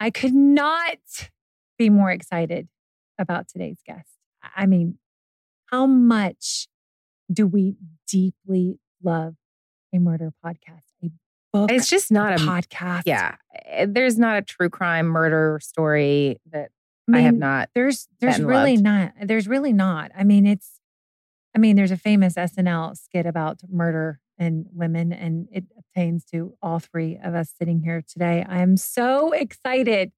I could not be more excited about today's guest. I mean, how much do we deeply love a murder podcast? A book it's just not a podcast. Yeah. eh, There's not a true crime murder story that I, have not. There's there's really loved. not. There's really not. I mean, it's I mean, there's a famous SNL skit about murder and women, and it obtains to all three of us sitting here today. I am so excited.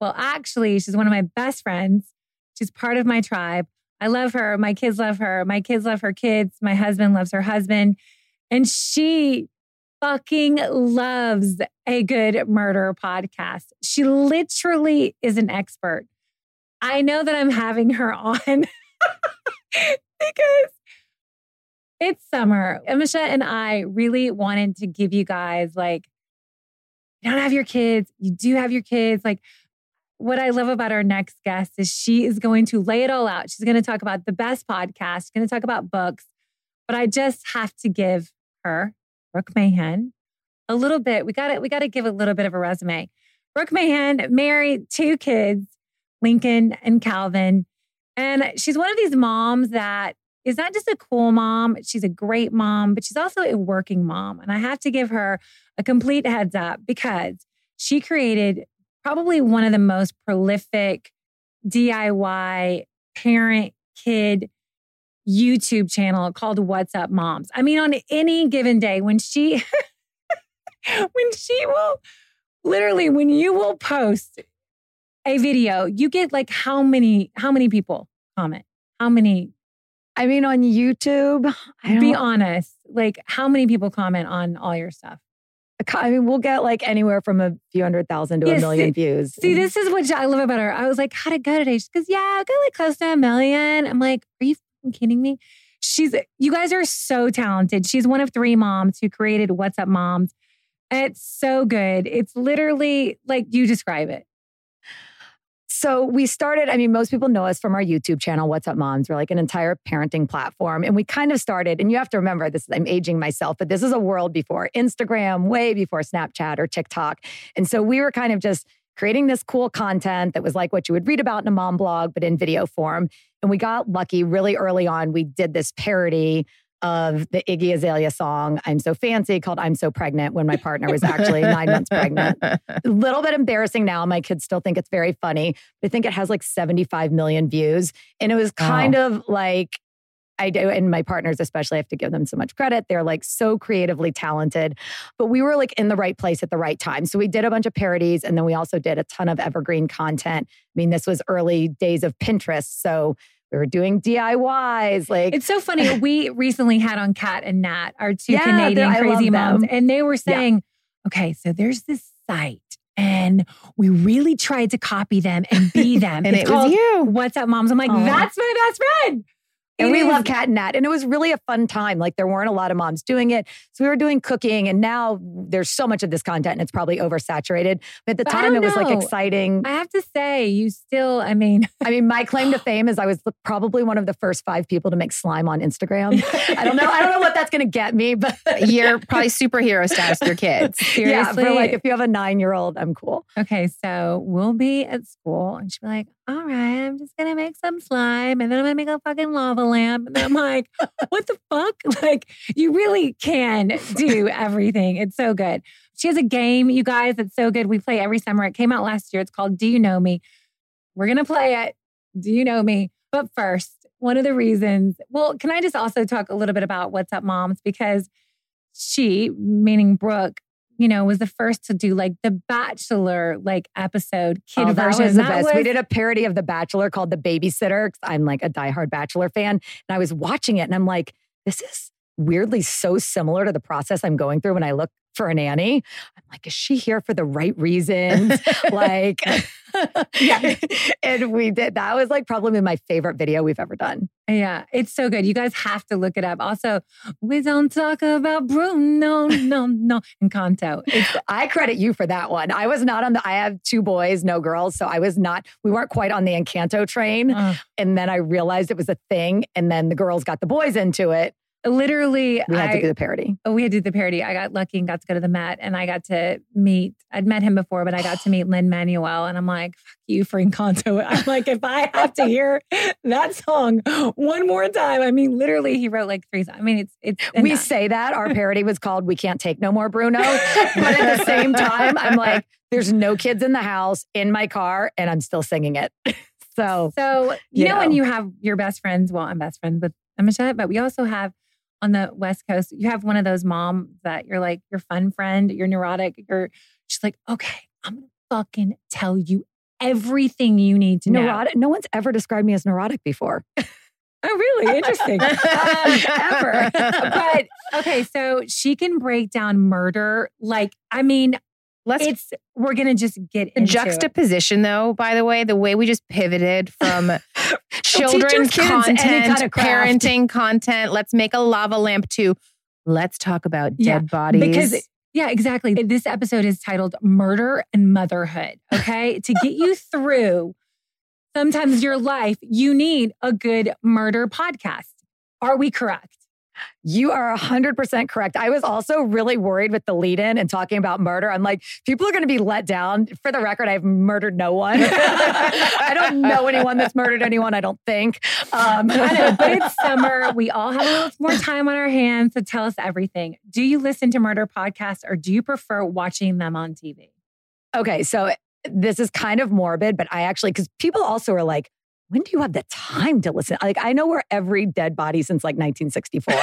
Well, actually, she's one of my best friends. She's part of my tribe. I love her. My kids love her. My kids love her kids. My husband loves her husband. And she fucking loves a good murder podcast. She literally is an expert. I know that I'm having her on because it's summer. Emisha and I really wanted to give you guys like, you don't have your kids, you do have your kids. Like, what I love about our next guest is she is going to lay it all out. She's going to talk about the best podcast, she's going to talk about books. But I just have to give her, Brooke Mahan, a little bit. We got to we got to give a little bit of a resume. Brooke Mahan married two kids, Lincoln and Calvin. And she's one of these moms that is not just a cool mom, she's a great mom, but she's also a working mom. And I have to give her a complete heads up because she created probably one of the most prolific DIY parent kid YouTube channel called What's Up Moms. I mean, on any given day, when she when she will literally when you will post a video, you get like how many how many people comment? How many? I mean, on YouTube, Be honest. Like how many people comment on all your stuff? I mean, we'll get like anywhere from a few hundred thousand to Yeah, a million see- views. See, this is what I love about her. I was like, how'd it go today? She goes, yeah, I got like close to a million. I'm like, are you kidding me? She's, you guys are so talented. She's one of three moms who created What's Up Moms. It's so good. It's literally like you describe it. So we started, I mean, most people know us from our YouTube channel, What's Up Moms. We're like an entire parenting platform. And we kind of started, and you have to remember this, I'm aging myself, but this is a world before Instagram, way before Snapchat or TikTok. And so we were kind of just creating this cool content that was like what you would read about in a mom blog, but in video form. And we got lucky really early on. We did this parody of the Iggy Azalea song, I'm So Fancy, called I'm So Pregnant, when my partner was actually nine months pregnant. A little bit embarrassing now. My kids still think it's very funny. But I think it has like 75 million views. And it was kind of like, I do, and my partners especially I have to give them so much credit. They're like so creatively talented. But we were like in the right place at the right time. So we did a bunch of parodies and then we also did a ton of evergreen content. I mean, this was early days of Pinterest. So we were doing DIYs. Like It's so funny. we recently had on Kat and Nat, our two Yeah, Canadian crazy moms, them. and they were saying, okay, so there's this site. And we really tried to copy them and be them. And It's it was you. What's up, moms? I'm like, Aw. that's my best friend. And we love Kat and Nat. And it was really a fun time. Like there weren't a lot of moms doing it. So we were doing cooking. And now there's so much of this content and it's probably oversaturated. But at the But time, it was like exciting. I have to say, you still, I mean, I mean, my claim to fame is I was probably one of the first five people to make slime on Instagram. I don't know. I don't know what that's going to get me, but You're probably superhero status with your kids. yeah, seriously. for like if you have a nine year old, I'm cool. Okay, so we'll be at school and she'll be like, all right, I'm just gonna make some slime and then I'm gonna make a fucking lava lamp. And I'm like, what the fuck? Like, you really can do everything. It's so good. She has a game, you guys, it's so good. We play every summer. It came out last year. It's called Do You Know Me? We're gonna play it. Do you know me? But first, one of the reasons, well, can I just also talk a little bit about What's Up Moms? Because she, meaning Brooke, you know, was the first to do like the Bachelor like episode kid Oh, that version. was the That best. we did a parody of The Bachelor called The Babysitter. I'm like a diehard Bachelor fan. And I was watching it and I'm like, this is weirdly so similar to the process I'm going through when I look for a nanny. I'm like, is she here for the right reasons? like, yeah. And we did. That was like probably my favorite video we've ever done. Yeah, it's so good. You guys have to look it up. Also, we don't talk about Bruno, no, no, no, Encanto. It's, I credit you for that one. I was not on the, I have two boys, no girls. So I was not, we weren't quite on the Encanto train. uh, And then I realized it was a thing. And then the girls got the boys into it. Literally, We had I, to do the parody. oh, we had to do the parody. I got lucky and got to go to the Met, and I got to meet. I'd met him before, but I got to meet Lin Manuel, and I'm like, "Fuck you for Encanto." I'm like, if I have to hear that song one more time, I mean, literally, he wrote like three. songs. I mean, it's it's. We say that our parody was called We Can't Take No More Bruno. But at the same time, I'm like, there's no kids in the house, in my car, and I'm still singing it. So So you, you know, when you have your best friends, well, I'm best friends with Amisha, but we also have on the West Coast, you have one of those moms that you're like your fun friend, you're neurotic, you're she's like, okay, I'm gonna fucking tell you everything you need to know. neurotic, no one's ever described me as neurotic before. Oh, really? Interesting. um, Ever. but okay, so she can break down murder. Like, I mean, Let's it's we're gonna just get into it. juxtaposition, though, by the way, the way we just pivoted from children's content, kind of parenting content, let's make a lava lamp too. let's talk about Yeah, dead bodies. Because yeah, exactly. This episode is titled Murder and Motherhood. Okay. to get you through sometimes your life, you need a good murder podcast. Are we correct? You are 100% correct. I was also really worried with the lead in and talking about murder. I'm like, people are going to be let down. For the record, I've murdered no one. I don't know anyone that's murdered anyone, I don't think. Um, I know, but it's summer. We all have a little more time on our hands to tell us everything. Do you listen to murder podcasts or do you prefer watching them on TV? okay, so this is kind of morbid, but I actually, because people also are like, when do you have the time to listen? Like, I know where every dead body since like 1964.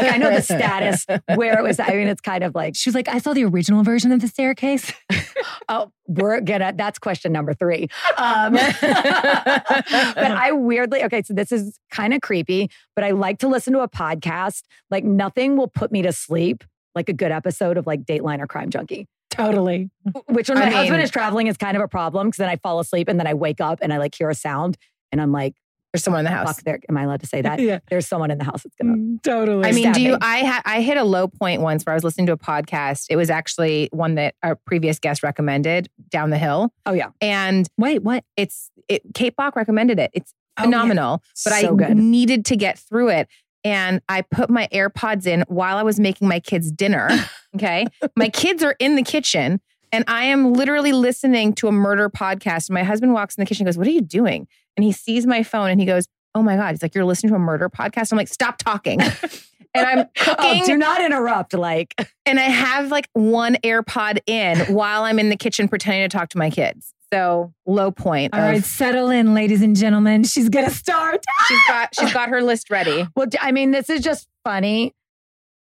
like, I know the status where it was. I mean, it's kind of like, She was like, I saw the original version of the staircase. Oh, we're gonna. That's question number three. Um, but I weirdly okay. So this is kind of creepy, but I like to listen to a podcast. Like nothing will put me to sleep like a good episode of like Dateline or Crime Junkie. totally. Which when I my husband is traveling is kind of a problem because then I fall asleep and then I wake up and I like hear a sound and I'm like, There's someone in the house. "Fuck, there." Am I allowed to say that? Yeah. There's someone in the house that's gonna. Mm, totally. I mean, stab do you? I had I hit a low point once where I was listening to a podcast. It was actually one that our previous guest recommended, Down the Hill, Oh yeah, and Wait, what? it's it. Kate Bach recommended it. It's Oh, yeah. phenomenal, but so I good. needed to get through it, and I put my AirPods in while I was making my kids dinner. Okay, my kids are in the kitchen. And I am literally listening to a murder podcast. And my husband walks in the kitchen and goes, What are you doing? And he sees my phone and he goes, Oh my God. He's like, You're listening to a murder podcast? I'm like, Stop talking. and I'm cooking Oh, do not interrupt. Like and I have like one AirPod in while I'm in the kitchen pretending to talk to my kids. So low point. All of- right, settle in, ladies and gentlemen. She's gonna start. she's got she's got her list ready. Well, I mean, this is just funny.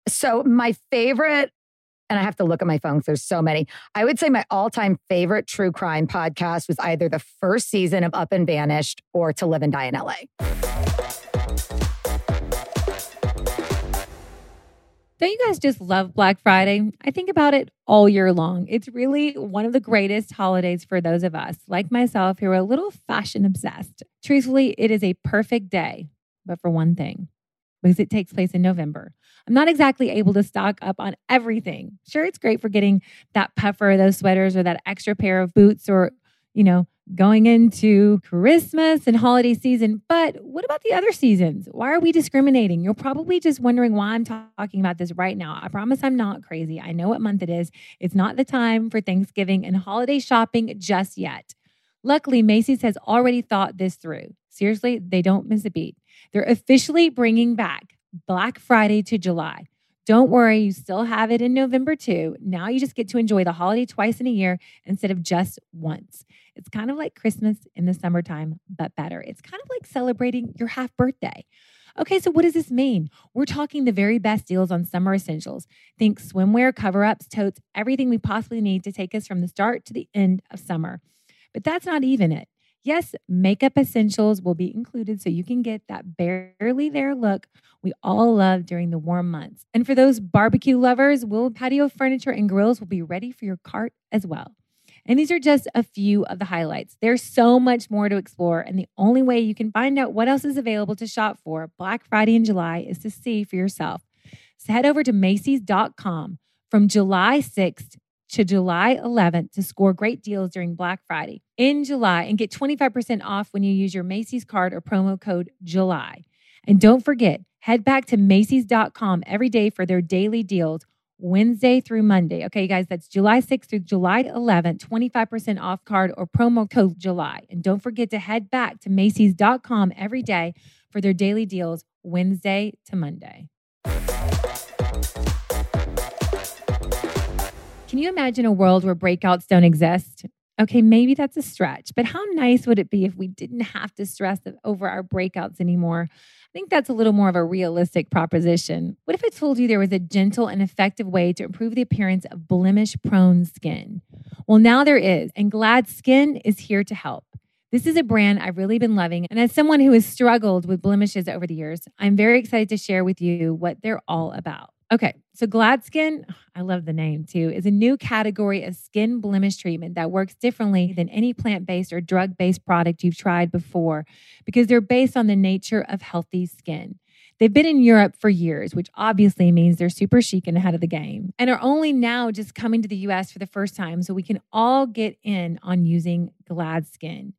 So, my favorite, and I have to look at my phone because there's so many. I would say my all time favorite true crime podcast was either the first season of Up and Vanished or To Live and Die in LA. Don't you guys just love Black Friday? I think about it all year long. It's really one of the greatest holidays for those of us, like myself, who are a little fashion obsessed. Truthfully, it is a perfect day but for one thing, because it takes place in November. I'm not exactly able to stock up on everything. Sure, it's great for getting that puffer, those sweaters, or that extra pair of boots, or, you know, going into Christmas and holiday season. But what about the other seasons? Why are we discriminating? You're probably just wondering why I'm talking about this right now. I promise I'm not crazy. I know what month it is. It's not the time for Thanksgiving and holiday shopping just yet. Luckily, Macy's has already thought this through. Seriously, they don't miss a beat. They're officially bringing back Black Friday to July. Don't worry, you still have it in November too. Now you just get to enjoy the holiday twice in a year instead of just once. It's kind of like Christmas in the summertime, but better. It's kind of like celebrating your half birthday. Okay, so what does this mean? We're talking the very best deals on summer essentials. Think swimwear, cover ups, totes, everything we possibly need to take us from the start to the end of summer. But that's not even it. Yes, makeup essentials will be included so you can get that barely there look we all love during the warm months. And for those barbecue lovers, will patio furniture and grills will be ready for your cart as well. And these are just a few of the highlights. There's so much more to explore, and the only way you can find out what else is available to shop for Black Friday in July is to see for yourself. So head over to Macy's.com from July 6th to July 11th to score great deals during Black Friday in July and get 25% off when you use your Macy's card or promo code July. And don't forget, head back to Macy's.com every day for their daily deals, Wednesday through Monday. Okay, you guys, that's July 6th through July 11th, 25% off card or promo code July. And don't forget to head back to Macy's.com every day for their daily deals, Wednesday to Monday. Can you imagine a world where breakouts don't exist? Okay, maybe that's a stretch, but how nice would it be if we didn't have to stress over our breakouts anymore? I think that's a little more of a realistic proposition. What if I told you there was a gentle and effective way to improve the appearance of blemish prone skin? Well, now there is, and Glad Skin is here to help. This is a brand I've really been loving. And as someone who has struggled with blemishes over the years, I'm very excited to share with you what they're all about. Okay, so Glad Skin, I love the name too, is a new category of skin blemish treatment that works differently than any plant based or drug based product you've tried before because they're based on the nature of healthy skin. They've been in Europe for years, which obviously means they're super chic and ahead of the game, and are only now just coming to the US for the first time so we can all get in on using Glad Skin.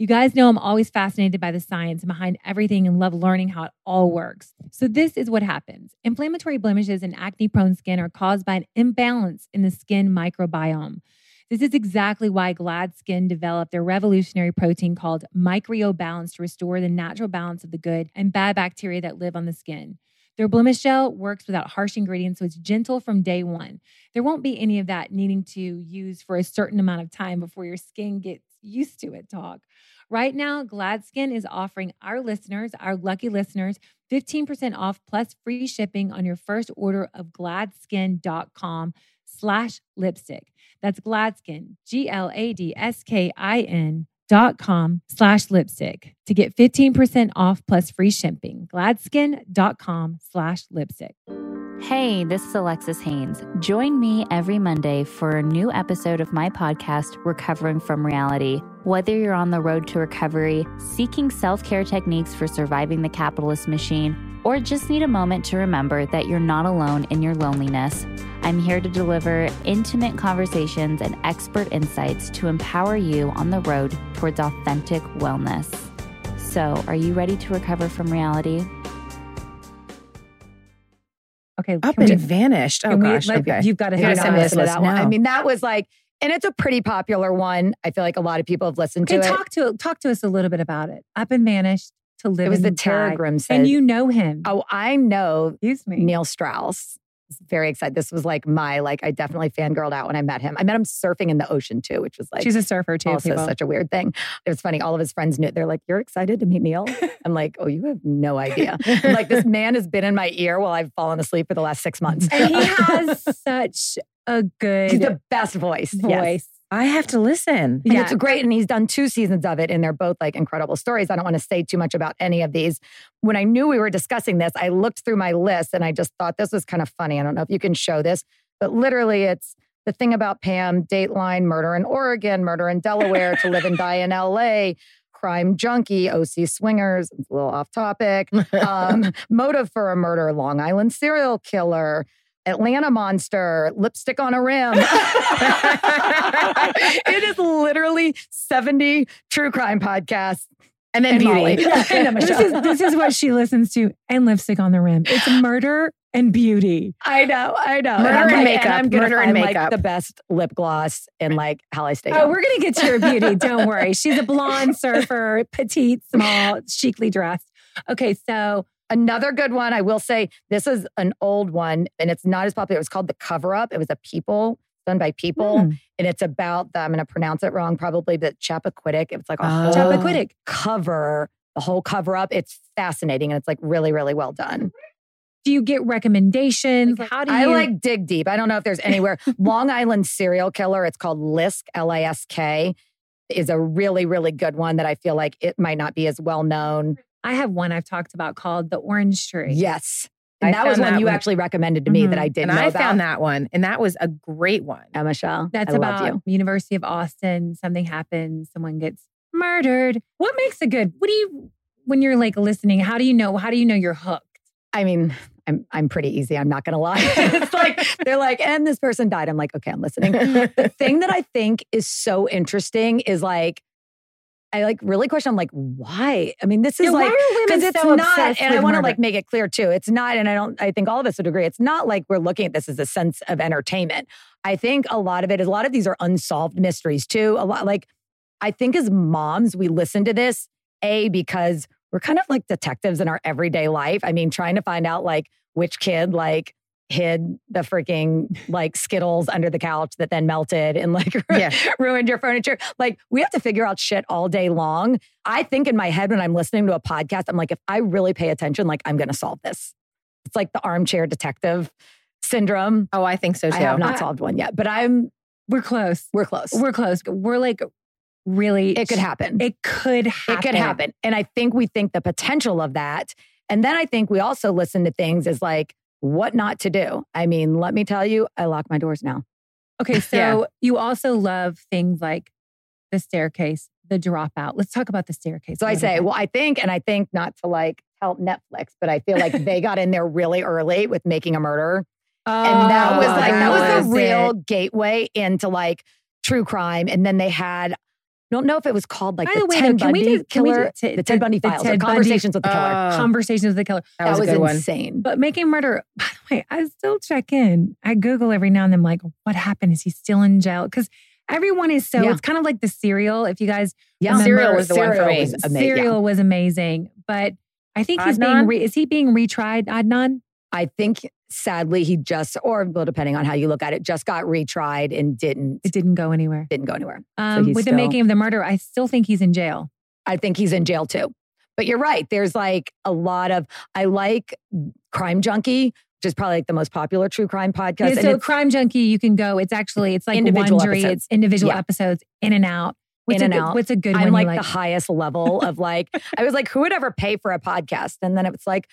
You guys know I'm always fascinated by the science behind everything and love learning how it all works. So, this is what happens inflammatory blemishes and acne prone skin are caused by an imbalance in the skin microbiome. This is exactly why Glad Skin developed their revolutionary protein called MicroBalance to restore the natural balance of the good and bad bacteria that live on the skin. Their blemish gel works without harsh ingredients, so it's gentle from day one. There won't be any of that needing to use for a certain amount of time before your skin gets used to it, talk. Right now, GladSkin is offering our listeners, our lucky listeners, 15% off plus free shipping on your first order of gladskin.com slash lipstick. That's GladSkin, G-L-A-D-S-K-I-N dot com slash lipstick to get 15% off plus free shipping. Gladskin.com slash lipstick. Hey, this is Alexis Haynes. Join me every Monday for a new episode of my podcast, Recovering from Reality. Whether you're on the road to recovery, seeking self care techniques for surviving the capitalist machine, or just need a moment to remember that you're not alone in your loneliness, I'm here to deliver intimate conversations and expert insights to empower you on the road towards authentic wellness. So, are you ready to recover from reality? Okay, up and we, vanished. Oh gosh, like, okay. you've got to hear that one. I mean, that was like, and it's a pretty popular one. I feel like a lot of people have listened okay, to talk it. To talk to us a little bit about it. Up and vanished to live. It was the Terragrim and you know him. Oh, I know. Excuse me, Neil Strauss very excited. This was like my like I definitely fangirled out when I met him. I met him surfing in the ocean too, which was like she's a surfer too. Also, people. such a weird thing. It was funny. All of his friends knew. They're like, "You're excited to meet Neil?" I'm like, "Oh, you have no idea." I'm like this man has been in my ear while I've fallen asleep for the last six months, and he has such a good, he's the best voice. Voice. Yes. I have to listen. And yeah. it's great. And he's done two seasons of it, and they're both like incredible stories. I don't want to say too much about any of these. When I knew we were discussing this, I looked through my list and I just thought this was kind of funny. I don't know if you can show this, but literally it's the thing about Pam, Dateline, murder in Oregon, murder in Delaware, to live and die in LA, Crime Junkie, OC Swingers, it's a little off topic, um, Motive for a Murder, Long Island Serial Killer, Atlanta Monster, Lipstick on a Rim. it is literally 70 true crime podcasts. And then And beauty. This is this is what she listens to and lipstick on the rim. It's murder and beauty. I know, I know. Murder I'm and like- makeup, I'm gonna murder and find, like, makeup. the best lip gloss and like how I stay. Oh, young. we're gonna get to your beauty. Don't worry. She's a blonde surfer, petite, small, chicly dressed. Okay, so Another good one, I will say, this is an old one and it's not as popular. It was called The Cover Up. It was a people done by people. Hmm. And it's about, the, I'm going to pronounce it wrong probably, but Chappaquiddick. It's like a Oh. Chappaquiddick. cover, the whole cover up. It's fascinating and it's like really, really well done. Do you get recommendations? How do you I like dig deep. I don't know if there's anywhere. Long Island serial killer. It's called Lisk, L I S K, is a really, really good one that I feel like it might not be as well known. I have one I've talked about called the orange tree. Yes. And I that was one that you one. actually recommended to me that Mhm. I didn't and know I about. found that one, and that was a great one. Uh, Michelle. That's I love about you. University of Austin. Something happens. Someone gets murdered. What makes a good? What do you when you're like listening? How do you know? How do you know you're hooked? I mean, I'm I'm pretty easy. I'm not gonna lie. it's like they're like, and this person died. I'm like, okay, I'm listening. the thing that I think is so interesting is like, I like really question. I'm like, why? I mean, this is Yeah, like because it's so not, and I want to like make it clear too. It's not, and I don't. I think all of us would agree. It's not like we're looking at this as a sense of entertainment. I think a lot of it is a lot of these are unsolved mysteries too. A lot like I think as moms we listen to this a because we're kind of like detectives in our everyday life. I mean, trying to find out like which kid like hid the freaking like Skittles under the couch that then melted and like Yeah. ruined your furniture. Like we have to figure out shit all day long. I think in my head when I'm listening to a podcast, I'm like, if I really pay attention, like I'm going to solve this. It's like the armchair detective syndrome. Oh, I think so too. I have not I- solved one yet, but I'm We're close. we're close. We're close. We're like really. it could happen. It could happen. It could happen. And I think we think the potential of that. And then I think we also listen to things as like what not to do. I mean, let me tell you, I lock my doors now. Okay, so Yeah. you also love things like the staircase, the dropout. Let's talk about the staircase. So I say, bit. well, I think, and I think not to like help Netflix, but I feel like they got in there really early with making a murder. And that was Oh, like, that was the was real it. gateway into like true crime. And then they had, don't know if it was called like By the, the way, Ted though, can we Bundy do- can we do killer, Ted- the Ted the- Bundy the files, or Ted Bundy- conversations with the killer. Oh, Conversations with the killer. that, that was, was a good one. insane. But making murder, by the way, I still check in. I Google every now and then, like, what happened? Is he still in jail? Because everyone is so, Yeah. it's kind of like the serial. If you guys, Yeah, Serial was the one for Serial me. was amazing. serial was amazing. But I think he's being, re- is he being retried, Adnan? I think sadly he just, or well, depending on how you look at it, just got retried and didn't It didn't go anywhere. didn't go anywhere. Um, he's with the making of the murder, I still think he's in jail. I think he's in jail too. But you're right. There's like a lot of I like Crime Junkie, which is probably like the most popular true crime podcast. Yeah, so Crime Junkie, you can go. It's actually it's like Individual episodes. It's individual Yeah. episodes in and out. What's In and good- out. What's a good I'm one? like, like the highest level of like, I was like, who would ever pay for a podcast? And then it was like,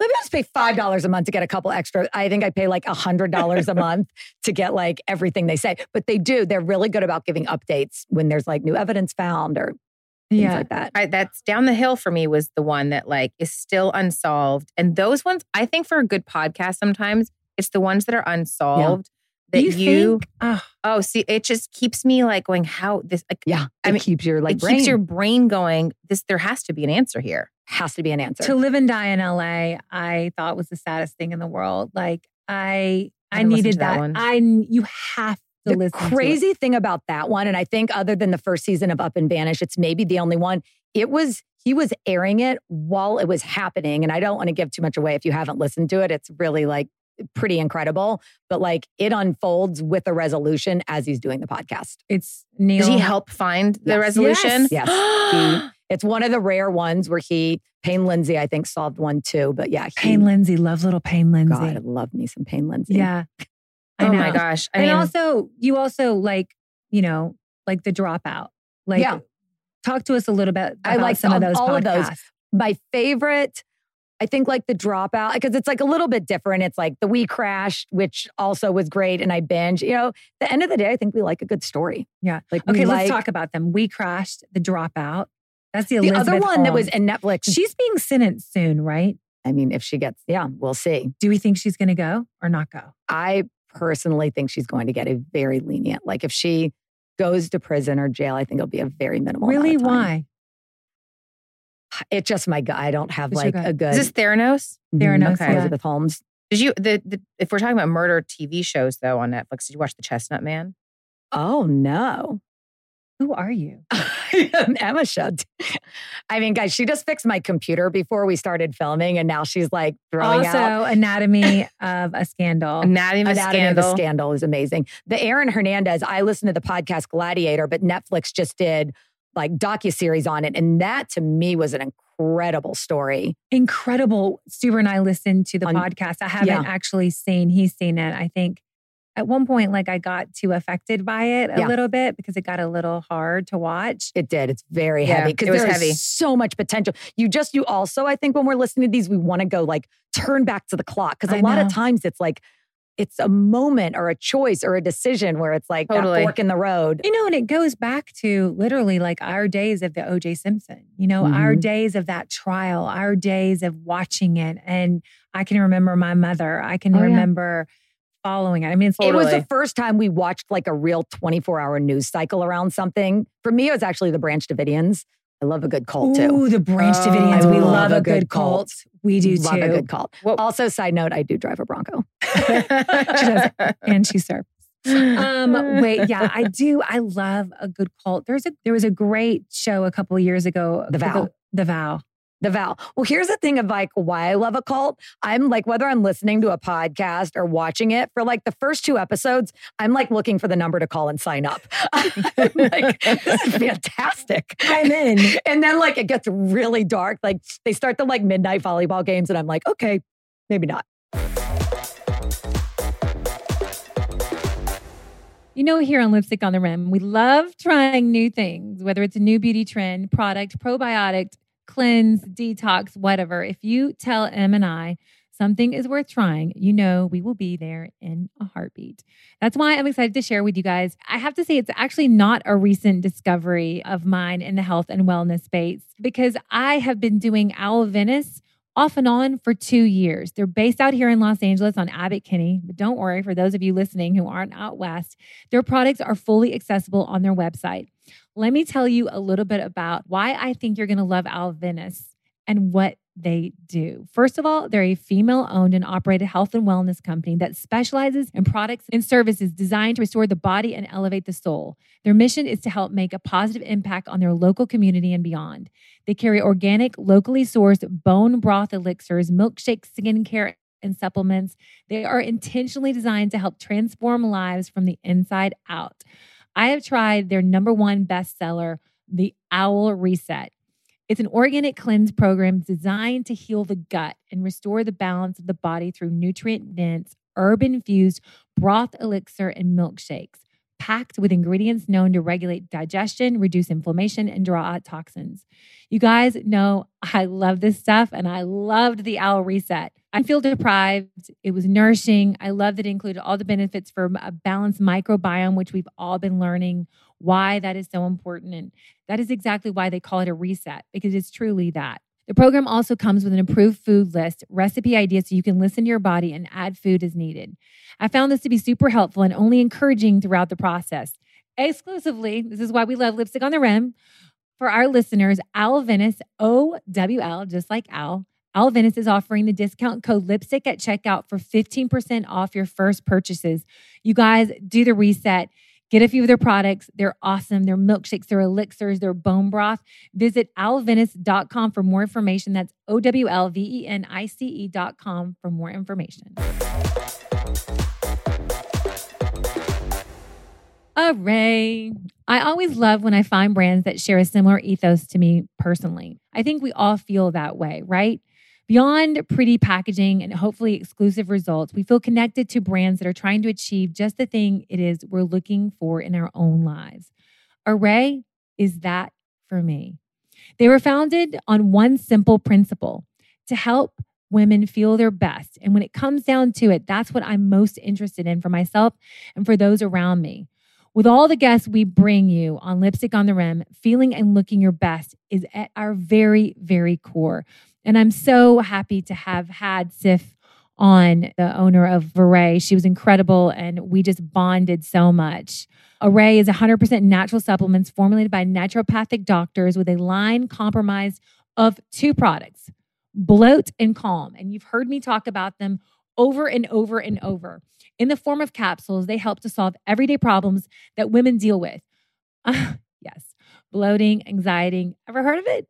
let me just pay five dollars a month to get a couple extra. I think I pay like a hundred dollars a month to get like everything they say. But they do. They're really good about giving updates when there's like new evidence found or things yeah. like that. I, that's down the hill for me was the one that like is still unsolved. And those ones, I think for a good podcast, sometimes it's the ones that are unsolved that you, you, think? Oh, oh, see, it just keeps me like going, how this, like, Yeah, I it mean, keeps your like it brain keeps your brain going. This, there has to be an answer here. has to be an answer. to live and die in LA, I thought was the saddest thing in the world. Like I, I, haven't needed that that. one. I, you have to the listen. to it. crazy thing about that one, and I think other than the first season of Up and Vanish, it's maybe the only one. It was he was airing it while it was happening, and I don't want to give too much away if you haven't listened to it. It's really like pretty incredible, but like it unfolds with a resolution as he's doing the podcast. It's Neil. Does he help find the Yes. resolution? Yes. He- It's one of the rare ones where he Payne Lindsay, I think, solved one too. But yeah, he, Payne Lindsay. Love little Payne Lindsay. God, I love me some Payne Lindsay. Yeah. I oh my uh, gosh. I and mean, also, you also like, you know, like the dropout. Like, Yeah. talk to us a little bit. I like some of those. all of those. my favorite i think like the dropout because it's like a little bit different it's like the we crashed which also was great and i binge you know the end of the day i think we like a good story Yeah. like Okay, let's like- talk about them. We crashed the dropout. That's the The other one that was in Netflix. She's being sentenced soon, right? I mean, if she gets, yeah, we'll see. Do we think she's going to go or not go? I personally think she's going to get a very lenient. Like if she goes to prison or jail, I think it'll be a very minimal. really? Why? It's just my gut. I don't have Who's like a good. Is this Theranos? Mhm. Theranos, Okay. yeah. Elizabeth Holmes. Did you the, the if we're talking about murder TV shows though on Netflix, did you watch The Chestnut Man? Oh no. Who are you? Emma shut. I mean, guys, she just fixed my computer before we started filming, and now she's like throwing out. also, out. Anatomy of a Scandal. Anatomy of a Anatomy of a Scandal. Scandal is amazing. The Aaron Hernandez, I listened to the podcast Gladiator, but Netflix just did like docuseries on it. And that to me was an incredible story. Incredible. Stuber and I listened to the On- podcast. I haven't Yeah. actually seen, he's seen it. I think at one point, like I got too affected by it a Yeah. little bit because it got a little hard to watch. It did. It's very Yeah, heavy because there's heavy. so much potential. You just, you also, I think when we're listening to these, we want to go like turn back to the clock because a I lot know. of times it's like, it's a moment or a choice or a decision where it's like Totally. that fork in the road. You know, and it goes back to literally like our days of the OJ Simpson, you know, our Mhm. days of that trial, our days of watching it. And I can remember my mother. I can Oh, yeah. remember following it. I mean, it's It was the first time we watched like a real 24 hour news cycle around something. For me, it was actually the Branch Davidians. I love a good cult too. Ooh, the Branch Oh, Davidians. I we love love a a good good cult. cult. We do Love too. Love a good cult. Well- also, side note, I do drive a Bronco. She does. and she serves. Um, wait, yeah, I do. I love a good cult. There's a there was a great show a couple of years ago. The Vow. The, the Vow. The vow. Well, here's the thing of like why I love a cult. I'm like, whether I'm listening to a podcast or watching it for like the first two episodes, I'm like looking for the number to call and sign up. I'm like, this is fantastic. I'm in. And then like it gets really dark. Like they start the like midnight volleyball games, and I'm like, okay, maybe not. You know, here on Lipstick on the Rim, we love trying new things, whether it's a new beauty trend, product, probiotic, cleanse, detox, whatever. If you tell M and I something is worth trying, you know we will be there in a heartbeat. That's why I'm excited to share with you guys. I have to say, it's actually not a recent discovery of mine in the health and wellness space because I have been doing Owl Venice off and on for two years. They're based out here in Los Angeles on Abbott Kinney. But don't worry, for those of you listening who aren't out west, their products are fully accessible on their website. Let me tell you a little bit about why I think you're going to love Owl Venice and what they do. First of all, they're a female owned and operated health and wellness company that specializes in products and services designed to restore the body and elevate the soul. Their mission is to help make a positive impact on their local community and beyond. They carry organic, locally sourced bone broth elixirs, milkshake skincare, and supplements. They are intentionally designed to help transform lives from the inside out. I have tried their number one bestseller, the Owl Reset. It's an organic cleanse program designed to heal the gut and restore the balance of the body through nutrient dense, herb infused broth elixir and milkshakes, packed with ingredients known to regulate digestion, reduce inflammation, and draw out toxins. You guys know I love this stuff and I loved the Owl Reset. I feel deprived. It was nourishing. I love that it included all the benefits for a balanced microbiome, which we've all been learning why that is so important. And that is exactly why they call it a reset, because it's truly that. The program also comes with an approved food list, recipe ideas so you can listen to your body and add food as needed. I found this to be super helpful and only encouraging throughout the process. Exclusively, this is why we love Lipstick on the Rim. For our listeners, Owl Venice, O W L, just like Owl, Owl Venice is offering the discount code lipstick at checkout for 15% off your first purchases. You guys do the reset. Get a few of their products. They're awesome. They're milkshakes, they're elixirs, they're bone broth. Visit owlvenice.com for more information. That's O W L V E N I C E.com for more information. Arrae. I always love when I find brands that share a similar ethos to me personally. I think we all feel that way, right? Beyond pretty packaging and hopefully exclusive results, we feel connected to brands that are trying to achieve just the thing it is we're looking for in our own lives. Arrae is that for me. They were founded on one simple principle to help women feel their best. And when it comes down to it, that's what I'm most interested in for myself and for those around me. With all the guests we bring you on Lipstick on the Rim, feeling and looking your best is at our very, very core. And I'm so happy to have had Sif on, the owner of Arrae. She was incredible and we just bonded so much. Arrae is 100% natural supplements formulated by naturopathic doctors with a line compromised of two products, Bloat and Calm. And you've heard me talk about them over and over and over. In the form of capsules, they help to solve everyday problems that women deal with. yes, bloating, anxiety. Ever heard of it?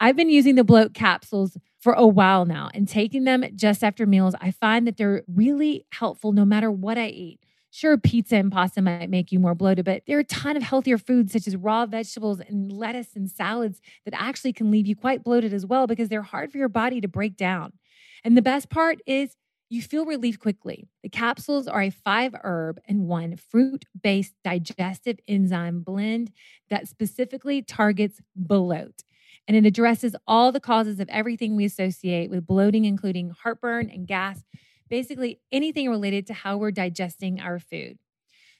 I've been using the bloat capsules for a while now and taking them just after meals. I find that they're really helpful no matter what I eat. Sure, pizza and pasta might make you more bloated, but there are a ton of healthier foods such as raw vegetables and lettuce and salads that actually can leave you quite bloated as well because they're hard for your body to break down. And the best part is you feel relief quickly. The capsules are a five herb and one fruit based digestive enzyme blend that specifically targets bloat. And it addresses all the causes of everything we associate with bloating, including heartburn and gas, basically anything related to how we're digesting our food.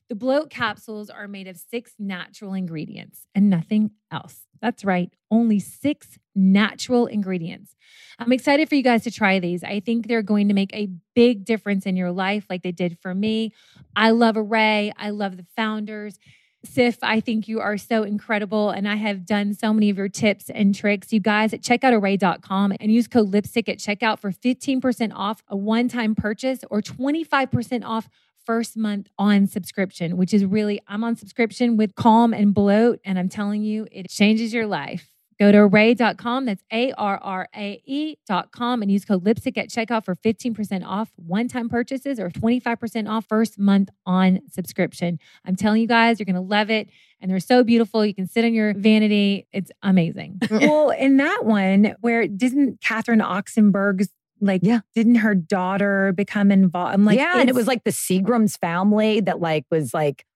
The bloat capsules are made of six natural ingredients and nothing else. That's right, only six natural ingredients. I'm excited for you guys to try these. I think they're going to make a big difference in your life, like they did for me. I love Arrae, I love the founders. Sif, I think you are so incredible. And I have done so many of your tips and tricks. You guys, check out arrae.com and use code lipstick at checkout for 15% off a one time purchase or 25% off first month on subscription, which is really, I'm on subscription with Calm and Bloat. And I'm telling you, it changes your life. Go to arrae.com. That's A R R A E.com and use code lipstick at checkout for 15% off one time purchases or 25% off first month on subscription. I'm telling you guys, you're going to love it. And they're so beautiful. You can sit on your vanity. It's amazing. well, in that one, where didn't Catherine Oxenberg's like Yeah. didn't her daughter become involved? I'm like, yeah, and it was like the Seagram's family that like was like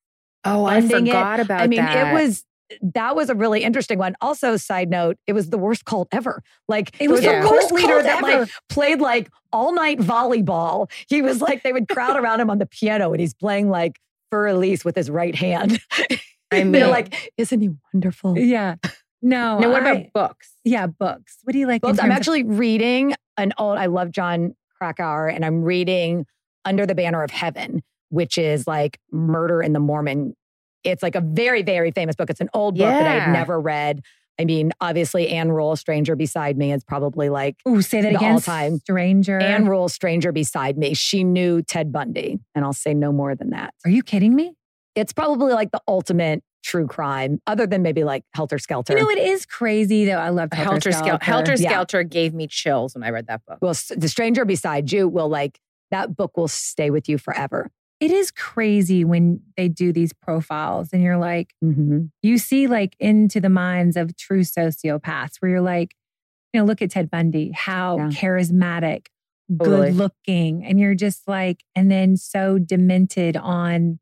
oh, I funding it. forgot about I mean, that. it was that was a really interesting one. Also, side note, it was the worst cult ever. Like It was a the cult worst leader cult that ever. like played like all night volleyball. He was like they would crowd around him on the piano, and he's playing like Fur Elise with his right hand. I They're mean- like, isn't he wonderful? yeah. No. Now, what about books? yeah, books. What do you like? Books. I'm terms of- actually reading an old. I love Jon Krakauer, and I'm reading Under the Banner of Heaven, which is like Murder in the Mormon. It's like a very, very famous book. It's an old book that I've never read. I mean, obviously, Ann Rule, Stranger Beside Me, is probably like Ooh, say that the again. all-time- stranger. Ann Rule, Stranger Beside Me. She knew Ted Bundy, and I'll say no more than that. Are you kidding me? It's probably like the ultimate true crime, other than maybe like Helter Skelter. You know, it is crazy though. I love Helter Skelter. Helter Yeah. Skelter gave me chills when I read that book. well, The Stranger Beside You will like, that book will stay with you forever. It is crazy when they do these profiles and you're like, Mhm. you see like into the minds of true sociopaths where you're like, you know, look at Ted Bundy, how Yeah. charismatic, Totally. good looking. And you're just like, and then so demented on.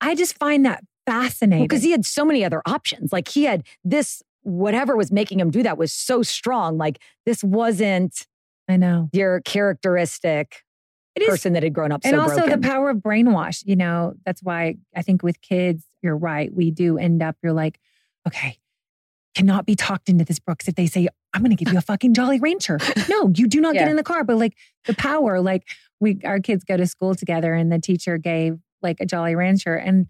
I just find that fascinating. because he had so many other options. Like he had this, whatever was making him do that was so strong. Like this wasn't I know. your characteristic It is person that had grown up and so also broken. the power of brainwash you know that's why i think with kids you're right we do end up you're like okay cannot be talked into this brooks if they say i'm going to give you a fucking jolly rancher no you do not get in the car but like the power like we our kids go to school together and the teacher gave like a jolly rancher and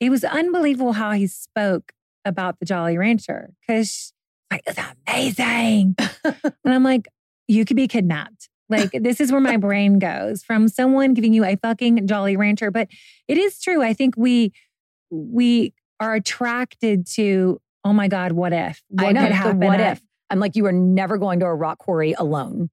it was unbelievable how he spoke about the jolly rancher because like it's amazing. And i'm like you could be kidnapped like this is where my brain goes from someone giving you a fucking Jolly Rancher. But it is true. I think we we are attracted to. Oh my God, what if? What I know could happen? what I- if. I'm like, you are never going to a rock quarry alone.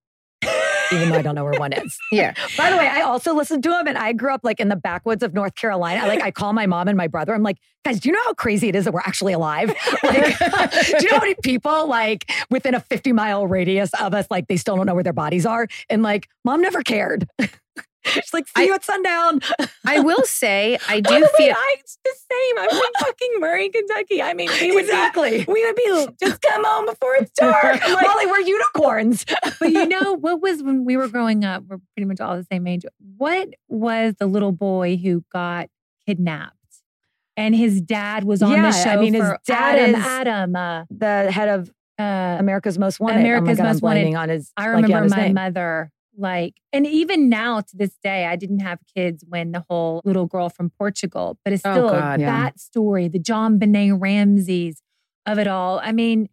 Even though I don't know where one is. Yeah. By the way, I also listened to him and I grew up like in the backwoods of North Carolina. I like I call my mom and my brother. I'm like, guys, do you know how crazy it is that we're actually alive? Like, do you know how many people like within a 50 mile radius of us, like they still don't know where their bodies are? And like, mom never cared. She's like, see I- you at sundown. I will say, I do feel. I, it's the same. I'm from fucking Murray, Kentucky. I mean, we would exactly. be, we would be just come home before it's dark. Like, Molly, we're unicorns. but you know what was when we were growing up? We're pretty much all the same age. What was the little boy who got kidnapped? and his dad was on Yeah, the show. I mean, his dad Adam. is- Adam. Uh, The head of uh, America's Most Wanted. America's oh God, Most Wanted. on his. I like, remember yeah, his my name. mother, like, and even now to this day, I didn't have kids when the whole little girl from Portugal, but it's Oh, still God, yeah. that story, the JonBenét Ramseys of it all. I mean,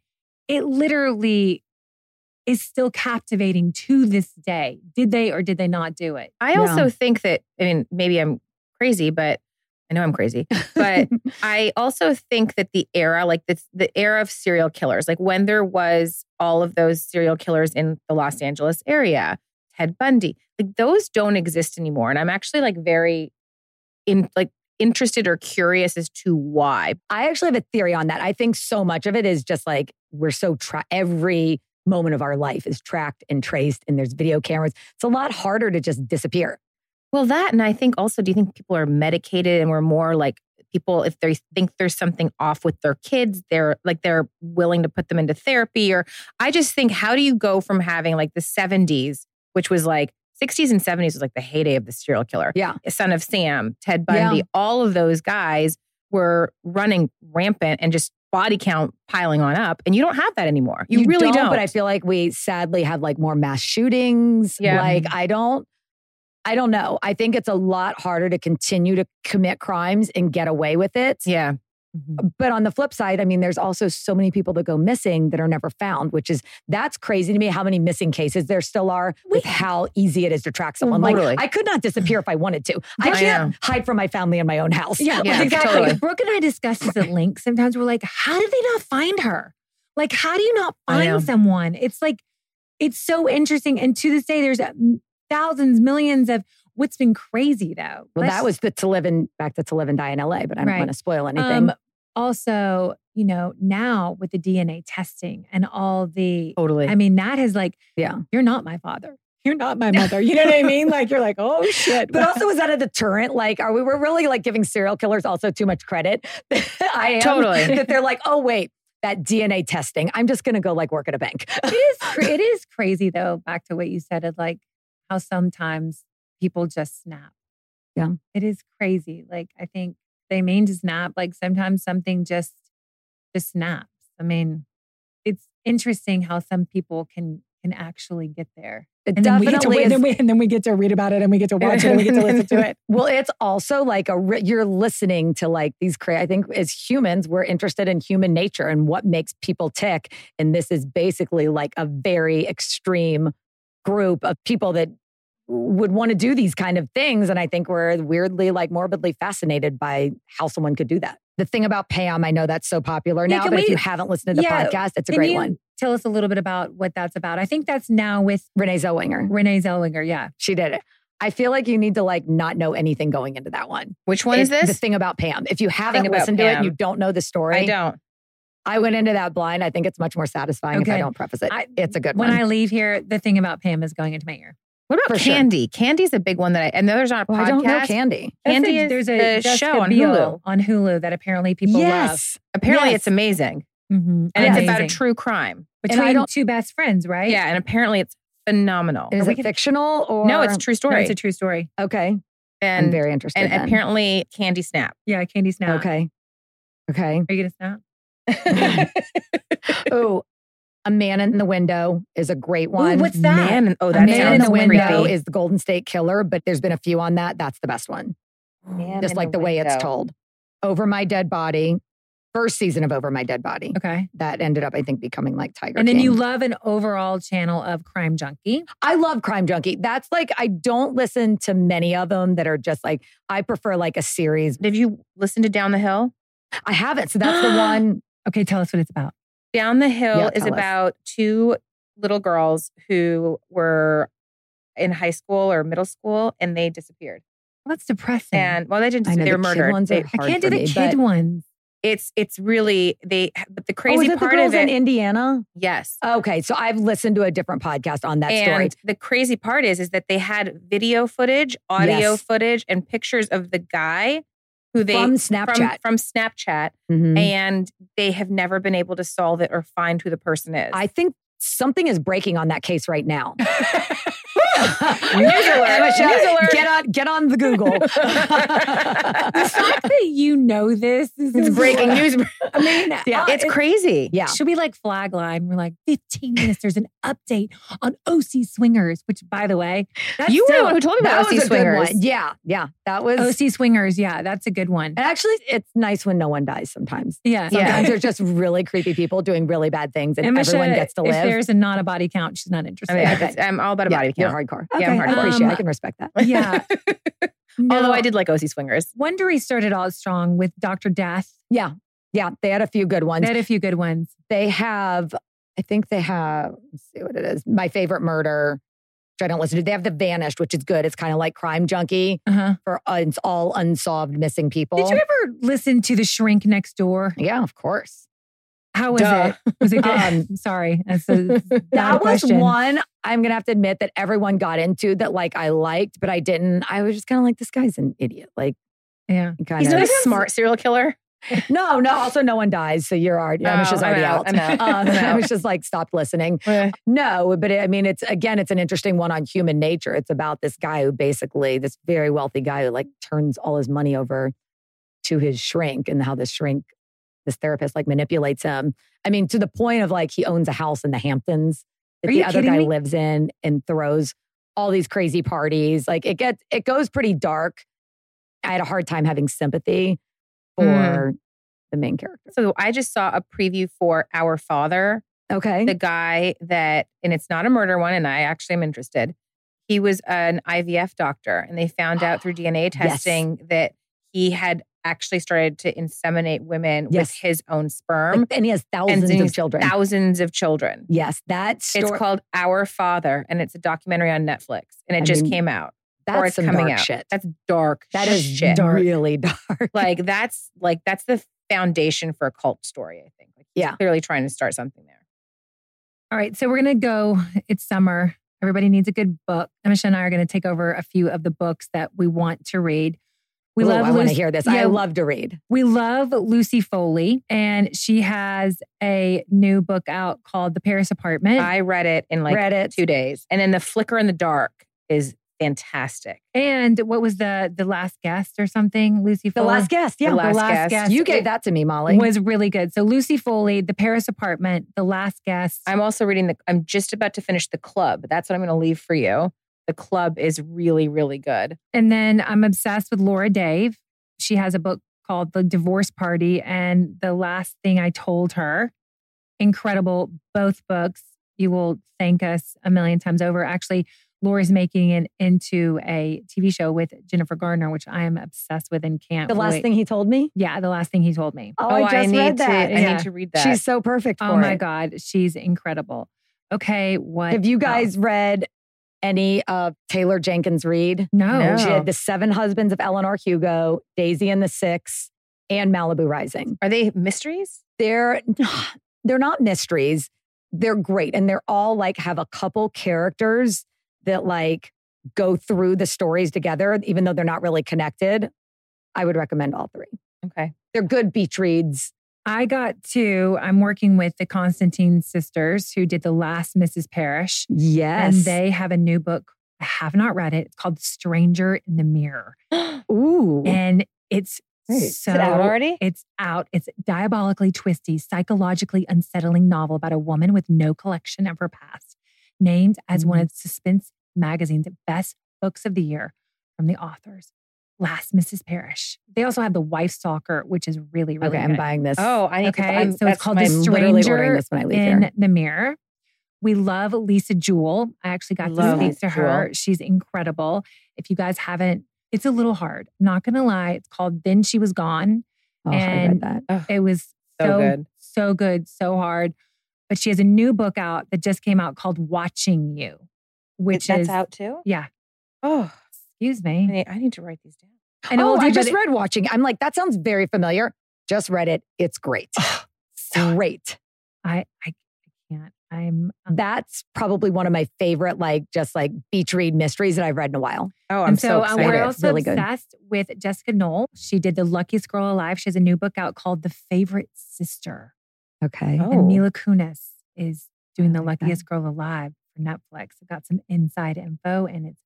it literally is still captivating to this day. Did they or did they not do it? I also think that, I mean, maybe I'm crazy, but I know I'm crazy. But I also think that the era, like the, the era of serial killers, like when there was all of those serial killers in the Los Angeles area, Ted Bundy, like those don't exist anymore. And I'm actually like very in like interested or curious as to why. I actually have a theory on that. I think so much of it is just like we're so tra- every moment of our life is tracked and traced, and there's video cameras. It's a lot harder to just disappear. Well, that, and I think also, do you think people are medicated and we're more like people, if they think there's something off with their kids, they're like, they're willing to put them into therapy? Or I just think, how do you go from having like the 70s, which was like 60s and 70s was like the heyday of the serial killer? Yeah. Son of Sam, Ted Bundy, Yeah. all of those guys were running rampant and just body count piling on up. And you don't have that anymore. You, really don't. But I feel like we sadly have like more mass shootings. Yeah. Like I don't. I don't know. I think it's a lot harder to continue to commit crimes and get away with it. yeah. But on the flip side, I mean, there's also so many people that go missing that are never found, which is that's crazy to me how many missing cases there still are with how easy it is to track someone. Totally. Like I could not disappear if I wanted to. I I can't know. hide from my family in my own house. Yeah, Yeah, exactly. totally. Brooke and I discuss this at length. Sometimes we're like, how did they not find her? Like, how do you not find someone? It's like, it's so interesting. And to this day, there's uh, thousands, millions of what's been crazy though. Well, that was the to live in back to to live and die in LA, but I don't Right. want to spoil anything. Um, also, you know, now with the DNA testing and all the, Totally. I mean, that has like, Yeah. you're not my father. You're not my mother. You know what I mean? Like, you're like, oh shit. But also, is that a deterrent? Like, are we? We're really like giving serial killers also too much credit. I am Totally. that they're like, oh wait, that DNA testing. I'm just gonna go like work at a bank. it is it is crazy though back to what you said of like how sometimes people just snap Yeah. it is crazy like i think they mean to snap like sometimes something just just snaps i mean it's interesting how some people can can actually get there It and then we get to definitely is- then we, and then we get to read about it and we get to watch it and we get to listen to it Well, it's also like a re- you're listening to like these. Cra- I think as humans, we're interested in human nature and what makes people tick. And this is basically like a very extreme group of people that would want to do these kind of things. And I think we're weirdly like morbidly fascinated by how someone could do that. The thing about Pam, I know that's so popular Yeah, now, but if you haven't listened to the Yeah, podcast, it's a great one. tell us a little bit about what that's about i think that's now with Renee Zellweger, renee zellweger yeah she did it. I feel like you need to like not know anything going into that one. Which one is It's this? The thing about Pam. If you haven't listened to it and you don't know the story, I don't. I went into that blind. I think it's much more satisfying if I don't preface it. I- it's a good when one. When I leave here the thing about pam is going into my ear What about For sure. Candy? Candy's a big one that I, and there's not a Well, podcast. I don't know Candy. Candy That's is there's a show on Hulu. on Hulu that apparently people love. yes. Apparently, Yes. it's amazing. Mm-hmm. and it's about a true crime. Between two best friends, right? Yeah, and apparently, it's phenomenal. Is it fictional or No, it's a true No, story. it's a true story. okay? I'm and very interesting. and then. apparently, Candy Snap. Yeah, Candy Snap. okay, okay. Are you gonna snap? oh, a man in the window is a great one. what's that? Man, and- oh, A man in the window creepy. is the Golden State Killer, but there's been a few on that. That's the best one. Man Just like the, way it's told. Over my dead body. First season of Over My Dead Body. Okay. That ended up, I think, becoming like Tiger And then King. you love an overall channel of Crime Junkie. I love Crime Junkie. That's like I don't listen to many of them that are just like I prefer like a series. Did you listen to Down the Hill? I haven't. So that's the one. Okay, tell us what it's about. Down the Hill Yeah, is tell us. about two little girls who were in high school or middle school and they disappeared. Well, that's depressing. And well, they didn't. Know They the were murdered. ones They- I can't do the me, kid ones. it's it's really they. But the Oh, crazy is it the part girls of it, in Indiana? yes. Okay, so I've listened to a different podcast on that and story. the crazy part is, is that they had video footage, audio Yes. footage, and pictures of the guy who they From Snapchat. from, from Snapchat, Mhm. and they have never been able to solve it or find who the person is. I think something is breaking on that case right now. News alert. Emma, News alert. Get on, get on the Google. the fact that you know this is It's breaking news. I mean, Yeah. uh, It's crazy. yeah. Should we like flag line. We're like 15 minutes. There's an update on OC Swingers, which, by the way, that's You were the one who told me about OC swingers. Yeah, yeah. That was. OC Swingers. Yeah, that's a good one. and actually, it's nice when no one dies sometimes. Yeah. Sometimes they're just really creepy people doing really bad things and And everyone Misha, gets to live. If live. there's a not a body count, she's not I interested. mean, Okay. I'm all about a yeah, body you're count. Hardcore. Yeah, I'm I hardcore. appreciate. Um, I can respect that. yeah. Although I did like OC swingers. Wondery started out strong with Dr. Death. Yeah, yeah. They had a few good ones. They had a few good ones. They have. I think they have. Let's see what it is. My favorite murder. Which I don't listen to. They have the Vanished, which is good. It's kind of like Crime Junkie Uh-huh. for uh, it's all unsolved missing people. Did you ever listen to The Shrink Next Door? Yeah, of course. How was Duh. it? Was it good? Um, Sorry. That's a That bad was one I'm gonna have to admit that everyone got into that like I liked, but I didn't. I was just kind of like, this guy's an idiot. Like Yeah. kind He's not a smart serial killer. no, no. Also, no one dies, so you're already. No, I'm just I'm already out, out. I'm out, Um, I'm I out. was just like stopped listening. Yeah. No, but it, I mean, it's again, it's an interesting one on human nature. It's about this guy who basically, this very wealthy guy who like turns all his money over to his shrink and how the shrink, this therapist like manipulates him. I mean, to the point of like he owns a house in the Hamptons that the other guy me? lives in and throws all these crazy parties. Like it gets, it goes pretty dark. I had a hard time having sympathy for Mm. the main character. So I just saw a preview for Our Father, Okay. the guy that, and it's not a murder one, and I actually am interested. He was an IVF doctor, and they found out through DNA Yes. testing that he had actually started to inseminate women Yes. with his own sperm and he has thousands and of children. Thousands of children. Yes, that's story. It's called Our Father, and it's a documentary on Netflix, and it I just mean, came out. that's or coming dark out. shit. That's dark. That is shit. really dark. like that's like that's the foundation for a cult story. I think. Like, he's Yeah. clearly trying to start something there. All right. So we're going to go. It's summer. Everybody needs a good book. Emese and I are going to take over a few of the books that we want to read. We Ooh, love I want to hear this. Yeah, I love to read. We love Lucy Foley, and she has a new book out called The Paris Apartment. I read it in like Read it. two days, and then the Flicker in the Dark is fantastic. and what was the the last guest or something? Lucy The Foley last guest. Yeah, The Last Guest. You gave that to me, Molly. was really good. So Lucy Foley, The Paris Apartment, The Last Guest. I'm also reading the. I'm just about to finish the Club. That's what I'm going to leave for you. The Club is really, really good. And then I'm obsessed with Laura Dave. She has a book called The Divorce Party. And the last thing I told her, incredible, both books. You will thank us a million times over. Actually, Laura's making it into a TV show with Jennifer Gardner, which I am obsessed with and can't the last wait. thing he told me. Yeah, the last thing he told me. Oh, I oh, just need read that. to. I Yeah. need to read that. She's so perfect oh for Oh my it. God, she's incredible. Okay, what? Have you guys read any of Taylor Jenkins Reid? No. No. She did The Seven Husbands of Evelyn Hugo, Daisy and the Six, and Malibu Rising. Are they mysteries? they're they're not mysteries. They're great. And they're all like have a couple characters that like go through the stories together, even though they're not really connected. I would recommend all three. Okay. They're good beach reads. I got to, I'm working with the Constantine sisters who did the last Mrs. Parrish. Yes. And they have a new book. I have not read it. It's called Stranger in the Mirror. Ooh. And it's Great. so Is it out already? It's out. It's a diabolically twisty, psychologically unsettling novel about a woman with no collection of her past, named as one Mm. of Suspense Magazine's best books of the year from the authors. Last Mrs. Parrish. They also have The Wife Stalker, which is really, really okay, I'm buying this. Oh, I need Okay, to. So it's called my, The I'm literally ordering Stranger this when I leave in here. the Mirror. We love Lisa Jewell. I actually got Love to speak to her. Jewell. She's incredible. If you guys haven't, it's a little hard. Not gonna lie. It's called Then She Was Gone. Oh, I read and that. It was so so, good. so good, so hard. But she has a new book out that just came out called Watching You, which that's is out too. yeah. Oh, Excuse I me. need, I need to write these down. And oh, I but just it- read Watching. I'm like, that sounds very familiar. Just read it. It's great. great. I I, I can't. I'm um, That's probably one of my favorite, like just like beach read mysteries that I've read in a while. Oh, I'm and so, so, uh, excited. we're also really good. with Jessica Knoll. She did The Luckiest Girl Alive. She has a new book out called The Favorite Sister. Okay. Oh. And Mila Kunis is doing the like that. luckiest girl alive for Netflix. I got some inside info and it's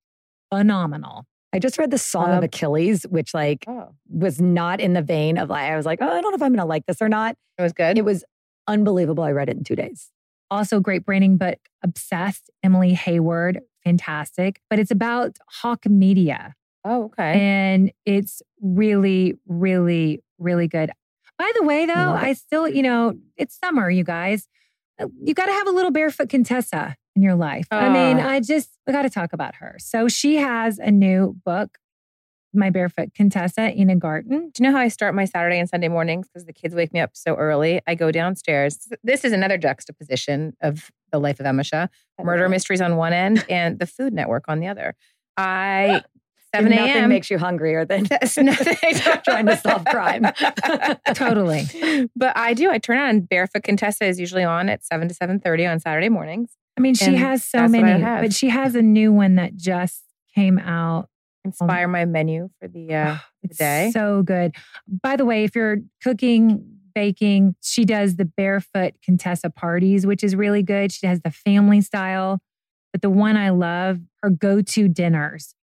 phenomenal. I just read the Song Um, of Achilles, which like Oh, was not in the vein of like I was like, oh, I don't know if I'm gonna like this or not. it was good. It was unbelievable. I read it in two days. Also great branding, but obsessed. Emily Hayward, fantastic. But it's about Hawk Media. oh, okay. and it's really, really, really good. By the way, though. I still, you know, it's summer, you guys. You got to have a little barefoot Contessa in your life. I mean. I just, we got to talk about her. So she has a new book, My Barefoot Contessa, in a garden. Do you know how I start my Saturday and Sunday mornings? Because the kids wake me up so early. I go downstairs. This is another juxtaposition of the life of Emma Shah. Murder mysteries on one end and the Food Network on the other. I seven Nothing a.m. makes you hungrier than That's nothing. trying to solve crime. Totally. But I do. I turn on Barefoot Contessa is usually on at seven to seven thirty on Saturday mornings. I mean, she And has so that's what I many, but she has a new one that just came out. Inspire my menu for the uh, It's day. so good. By the way, if you're cooking, baking, she does the barefoot Contessa parties, which is really good. She has the family style. But the one I love, her go to dinners.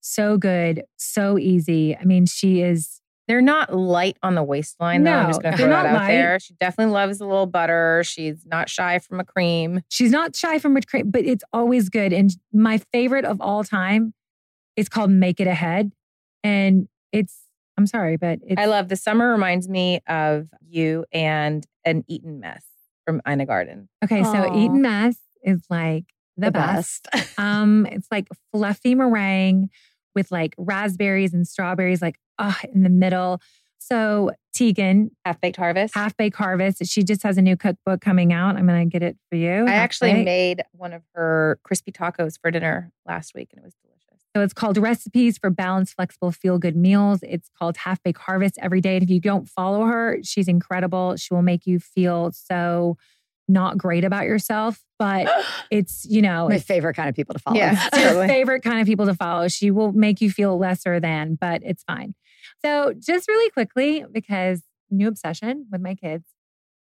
So good, so easy. I mean, she is, They're not light on the waistline, though. I'm just No, going to they're throw that not out light. there. She definitely loves a little butter. She's not shy from a cream. she's not shy from a cream, but it's always good. And my favorite of all time is called Make It Ahead. And it's, I'm sorry, but it's, I love the summer reminds me of you and an Eton mess from Ina Garten. okay. So Aw. Eton Mess is like the, best. Um, it's like fluffy meringue with like raspberries and strawberries, like ah, in the middle. So Tegan, Half baked harvest. Half Baked Harvest, she just has a new cookbook coming out. I'm gonna get it for you. I actually Baked. made one of her crispy tacos for dinner last week, and it was delicious. So it's called Recipes for Balanced, Flexible, Feel Good Meals. It's called Half Baked Harvest every day. And if you don't follow her, she's incredible. She will make you feel so not great about yourself, but it's, you know, My favorite kind of people to follow. Yeah. your Totally. favorite kind of people to follow. She will make you feel lesser than, but it's fine. So, just really quickly, because new obsession with my kids,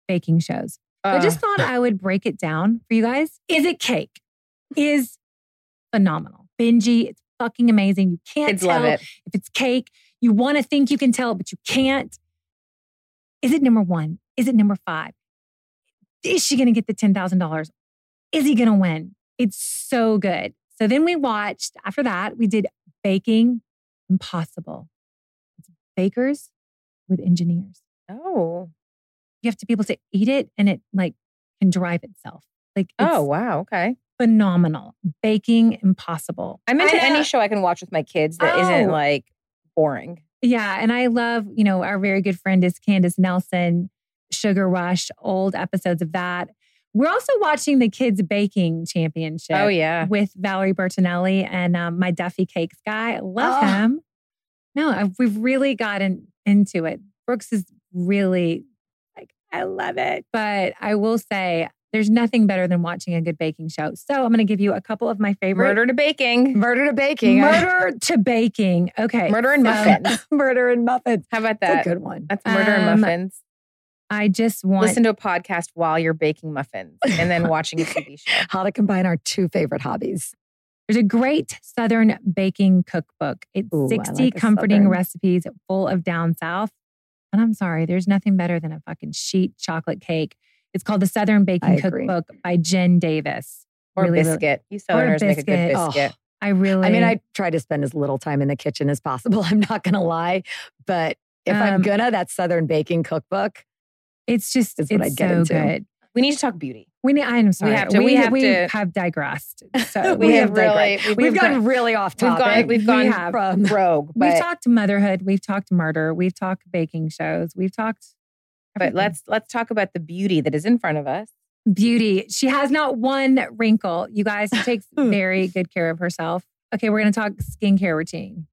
baking shows. So I Uh, just thought I would break it down for you guys. Is it cake? Is phenomenal. Benji, it's fucking amazing. You can't kids tell love it. if it's cake. You want to think you can tell, but you can't. Is it number one? Is it number five? Is she going to get the $10,000? Is he going to win? It's so good. So then we watched, after that, we did Baking Impossible. It's bakers with engineers. Oh, You have to be able to eat it and it like can drive itself. Like, it's oh, wow. Okay. phenomenal. Baking Impossible. I'm into uh, any show I can watch with my kids that not Oh. like boring. Yeah. And I love, you know, our very good friend is Candace Nelson, Sugar Rush, old episodes of that. We're also watching the Kids Baking Championship Oh, yeah. with Valerie Bertinelli and um, my Duffy Cakes guy. I love Oh. him. No, I've, we've really gotten into it. Brooks is really like, I love it. But I will say, there's nothing better than watching a good baking show. So I'm going to give you a couple of my favorite. Murder to baking. Murder to baking. Murder to baking. Okay. Murder and so muffins. Murder and muffins. How about That's that? a good one. That's murder and Um, muffins. I just want Listen to a podcast while you're baking muffins and then watching a TV show. How to combine our two favorite hobbies. There's a great Southern baking cookbook. It's Ooh, 60 like comforting Southern. recipes full of down south. And I'm sorry, there's nothing better than a fucking sheet chocolate cake. It's called the Southern Baking Cookbook by Jen Davis. Or Really, really- biscuit. You Southerners make a good biscuit. Oh. I really I mean, I try to spend as little time in the kitchen as possible. I'm not going to lie. But if I'm Um, gonna, that Southern Baking Cookbook. It's just is it's what I'd so into. good. We need to talk beauty. We need, I'm sorry. have to- we have to- have digressed. So We, We have have really digressed. we've, We've, we've gotten gone, really off we've topic. gone we've We gone have. from rogue. We've talked motherhood. We've talked murder. We've talked baking shows. We've talked. but let's let's talk about the beauty that is in front of us. beauty. She has not one wrinkle. You guys, she takes very good care of herself. Okay, we're going to talk skincare routine.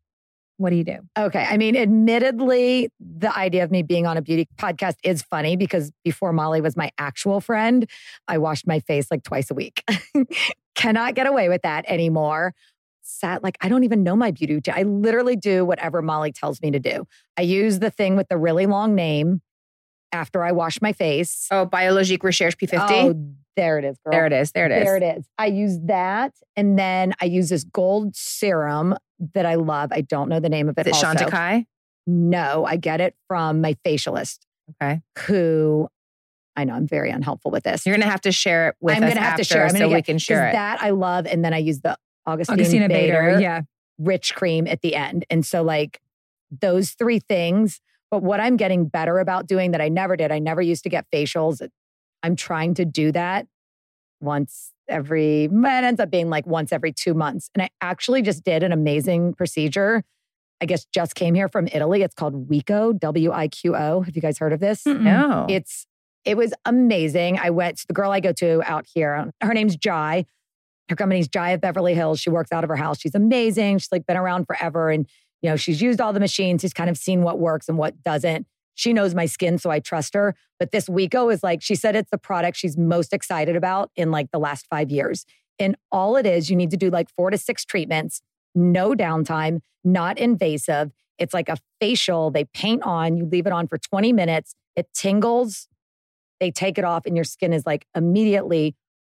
What do you do? Okay. I mean, admittedly, the idea of me being on a beauty podcast is funny because before Molly was my actual friend, I washed my face like twice a week. Cannot get away with that anymore. Sat like, I don't even know my beauty. I literally do whatever Molly tells me to do. I use the thing with the really long name after I wash my face. Oh, Biologique Recherche P50. Oh, there it is, girl. there it is. There it is. There it is. I use that. And then I use this gold serum that I love. I don't know the name of it. Is it also. Chantecaille? No, I get it from my facialist Okay. who I know I'm very unhelpful with this. You're gonna have to share it with I'm us gonna have to share. I'm so we can share it. That I love. And then I use the Augustine, Augustina Bader, Bader. Yeah. rich cream at the end. And so, like, those three things. But what I'm getting better about doing that I never did, I never used to get facials. I'm trying to do that once every, it ends up being like once every two months. And I actually just did an amazing procedure. I guess just came here from Italy. It's called WiQo, W I Q O. Have you guys heard of this? Mm-mm. no. It's it was amazing. I went to the girl I go to out here. Her name's Jai. Her company's Jai of Beverly Hills. She works out of her house. She's amazing. She's like been around forever, and you know she's used all the machines. She's kind of seen what works and what doesn't. She knows my skin, so I trust her. But this WiQo is like she said it's the product she's most excited about in like the last five years. And all it is, you need to do like four to six treatments, no downtime, not invasive. It's like a facial. They paint on, you leave it on for 20 minutes. It tingles. They take it off, and your skin is like immediately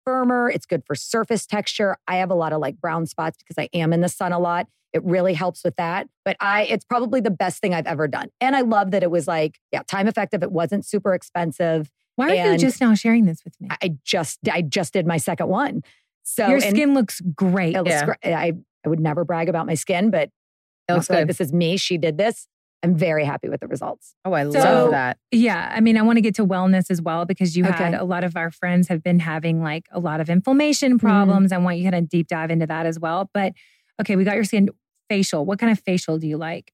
firmer. It's good for surface texture. I have a lot of like brown spots because I am in the sun a lot. It really helps with that. But I, it's probably the best thing I've ever done. And I love that it was like, yeah, time effective. It wasn't super expensive. Why are you just now sharing this with me? I- I just, I just did my second one. So Your skin looks great. it looks Yeah. great. I, I would never brag about my skin, but It looks feel like good. this is me. She did this. I'm very happy with the results. oh, I So- love that. Yeah, I mean, I want to get to wellness as well because you had a lot of our friends have been having like a lot of inflammation Mm-hmm. problems. I want you to kind of deep dive into that as well. But okay, we got your skin facial. What kind of facial do you like?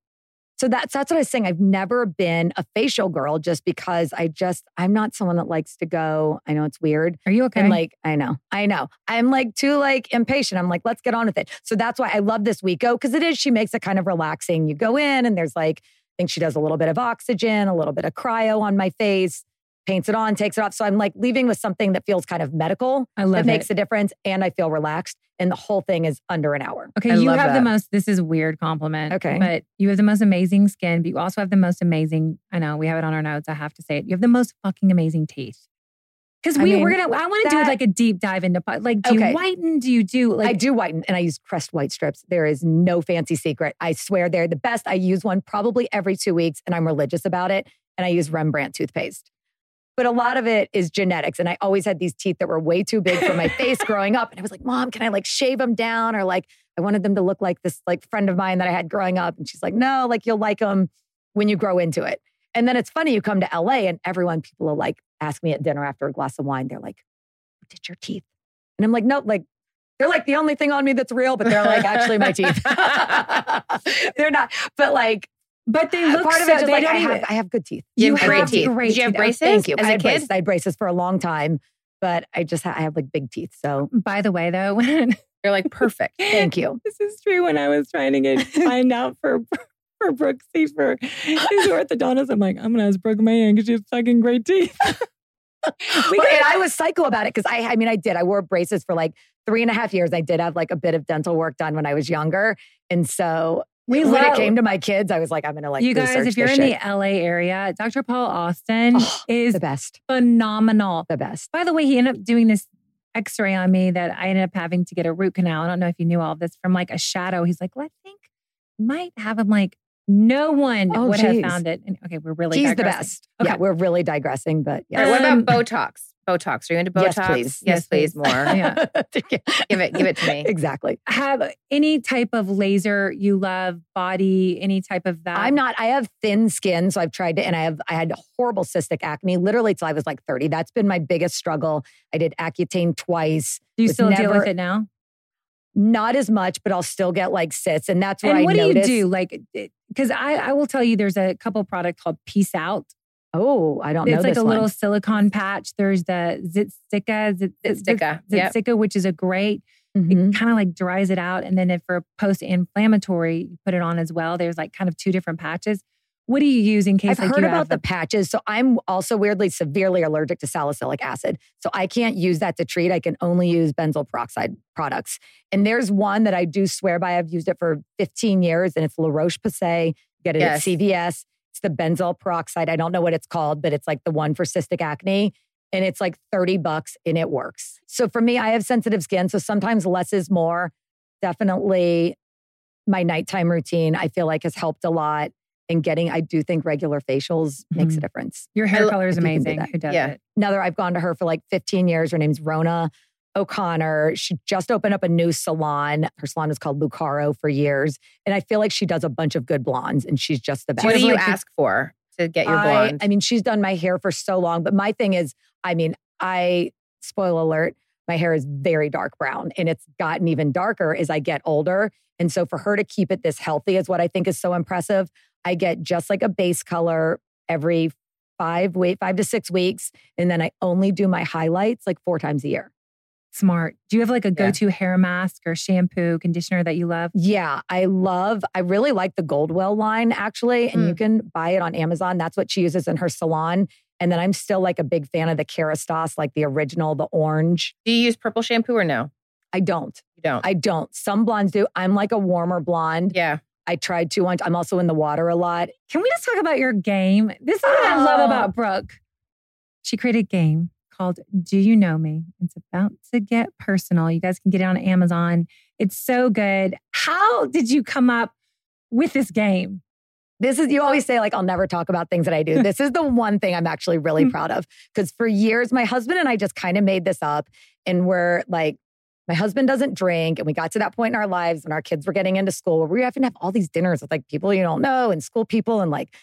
So that's that's what I was saying. I've never been a facial girl just because I just I'm not someone that likes to go. I know it's weird. Are you okay? And like, I know, I know. I'm like too like impatient. I'm like, let's get on with it. So that's why I love this WiQo oh, because it is, she makes it kind of relaxing. You go in and there's like, I think she does a little bit of oxygen, a little bit of cryo on my face, paints it on, takes it off. So I'm like leaving with something that feels kind of medical I love that makes it. a difference. And I feel relaxed. And the whole thing is under an hour. Okay, I you love have the most. This is a weird compliment. Okay. but you have the most amazing skin. But you also have the most amazing. I know we have it on our notes. I have to say it. You have the most fucking amazing teeth. Because I we mean, we're gonna. I want to do like a deep dive into like. Do Okay. you whiten? Do you do like? I do whiten and I use Crest white strips. There is no fancy secret. I swear they're the best. I use one probably every two weeks and I'm religious about it. And I use Rembrandt toothpaste. But a lot of it is genetics. And I always had these teeth that were way too big for my face growing up. And I was like, Mom, can I like shave them down? Or like, I wanted them to look like this like friend of mine that I had growing up. And she's like, No, like you'll like them when you grow into it. And then it's funny, you come to LA and everyone, people will like ask me at dinner after a glass of wine, they're like, Who did your teeth? And I'm like, No, like, they're like the only thing on me that's real, but they're like actually my teeth. they're not, but like but they uh, look part of so. it they like I have, I have good teeth. You You have great teeth. great Did you have teeth. Oh, braces Thank you. as I a had kid? braces. I had braces for a long time, but I just ha- I have like big teeth. So By the way, though, when You're like perfect. thank you. this is true, when I was trying to get find out for for Brooksy for his orthodontist, I'm like, I'm gonna ask Brooke Mahan because she has fucking great teeth. And I was psycho about it because I, I mean, I did. I wore braces for like three and a half years. I did have like a bit of dental work done when I was younger, and so We when love- it came to my kids, I was like, I'm gonna like you guys, if you're in shit. the LA area, Dr. Paul Austin Oh, is the best, phenomenal. the best. By the way, he ended up doing this x-ray on me that I ended up having to get a root canal. I don't know if you knew all of this from like a shadow. He's like, well, I think might have him like no one Oh, would have found it. And, okay, we're really He's the best. Okay. Yeah, we're really digressing, but All right, yeah. what Um, about Botox? Botox. Are you into Botox? Yes, please. Yes, please. More. Yeah. Give it. Give it to me. exactly. Have any type of laser you love, body, any type of that? I'm not. I have thin skin, so I've tried to, and I have. I had horrible cystic acne literally till I was like 30. That's been my biggest struggle. I did Accutane twice. Do you still deal with it now? Not as much, but I'll still get like sits, and that's where And I what do you do? Like, eh, because I, I will tell you, there's a couple product called Peace Out. Oh, I don't know It's like a one. little silicone patch. There's the ZitSticka, Zit- ZitSticka, yep. Which is a great. Mhm. It kind of like dries it out, and then if for post-inflammatory, you put it on as well. There's like kind of two different patches. What do you use in case I've like heard about the patches. So I'm also weirdly severely allergic to salicylic acid. So I can't use that to treat. I can only use benzoyl peroxide products. And there's one that I do swear by. I've used it for 15 years and it's La Roche Posay. Get it Yes. at CVS. It's the benzoyl peroxide. I don't know what it's called, but it's like the one for cystic acne. And it's like 30 bucks and it works. So for me, I have sensitive skin. So sometimes less is more. Definitely my nighttime routine, I feel like has helped a lot in getting, I do think regular facials makes a Mhm. difference. Your hair I color is do amazing. Who does Yeah. it? Another, I've gone to her for like 15 years. Her name's Rona O'Connor. She just opened up a new salon. Her salon was called Lucaro for years. And I feel like she does a bunch of good blondes and she's just the best. What do you like, ask for to get your I, blonde? I mean, she's done my hair for so long, but my thing is, I mean, I, spoil alert, my hair is very dark brown and it's gotten even darker as I get older. And so for her to keep it this healthy is what I think is so impressive. I get just like a base color every five wait five to six weeks and then i only do my highlights like four times a year Smart. Do you have like a go-to hair mask or shampoo, conditioner that you love? yeah i love i really like the goldwell line actually and Mm. you can buy it on amazon that's what she uses in her salon and then i'm still like a big fan of the kerastase like the original the orange do you use purple shampoo or no? i don't You don't. i don't some blondes do i'm like a warmer blonde yeah. i tried to once i'm also in the water a lot Can we just talk about your game? This is what I love Oh. about Brooke. She created game called Do You Know Me? It's about to get personal. You guys can get it on Amazon. It's so good. How did you come up with this game? This is, you always say, like, I'll never talk about things that I do. This is the one thing I'm actually really hmm. proud of. Because for years, my husband and I just kind of made this up. And we're like, my husband doesn't drink. And we got to that point in our lives when our kids were getting into school where we to have all these dinners with like people you don't know and school people and like,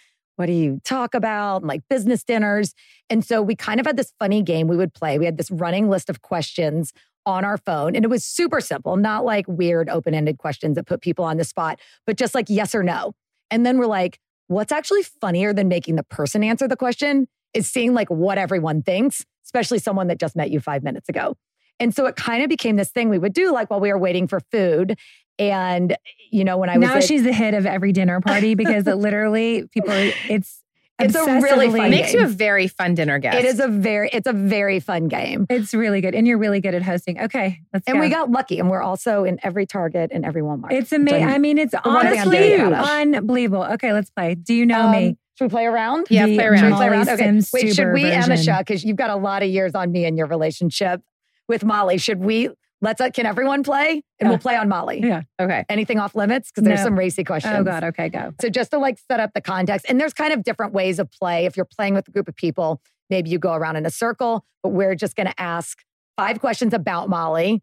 what do you talk about? Like business dinners. And so we kind of had this funny game we would play. We had this running list of questions on our phone. And it was super simple, not like weird open ended questions that put people on the spot, but just like yes or no. And then we're like, what's actually funnier than making the person answer the question is seeing like what everyone thinks, especially someone that just met you five minutes ago. And so it kind of became this thing we would do like while we were waiting for food. And, you know, when I was now at- she's the hit of every dinner party because it literally people it's It's a really obsessively- fun Makes you a very fun dinner guest. it is a very, it's a very fun game. It's really good. And you're really good at hosting. Okay, let's And go. we got lucky and we're also in every Target and every Walmart. it's amazing. I mean, it's one thing I'm honestly very proud of. unbelievable. Okay, let's play. Do you know Um, me? Should we play around? Yeah, The play around. Should we play around? Okay. Sims Wait, should we, version. Emese, because you've got a lot of years on me in your relationship with Molly. Should we, let's, uh, can everyone play? And Yeah. we'll play on Molly. Yeah. okay. Anything off limits? Because there's No. some racy questions. Oh God. Okay, go. So just to like set up the context, and there's kind of different ways of play. If you're playing with a group of people, maybe you go around in a circle, but we're just going to ask five questions about Molly.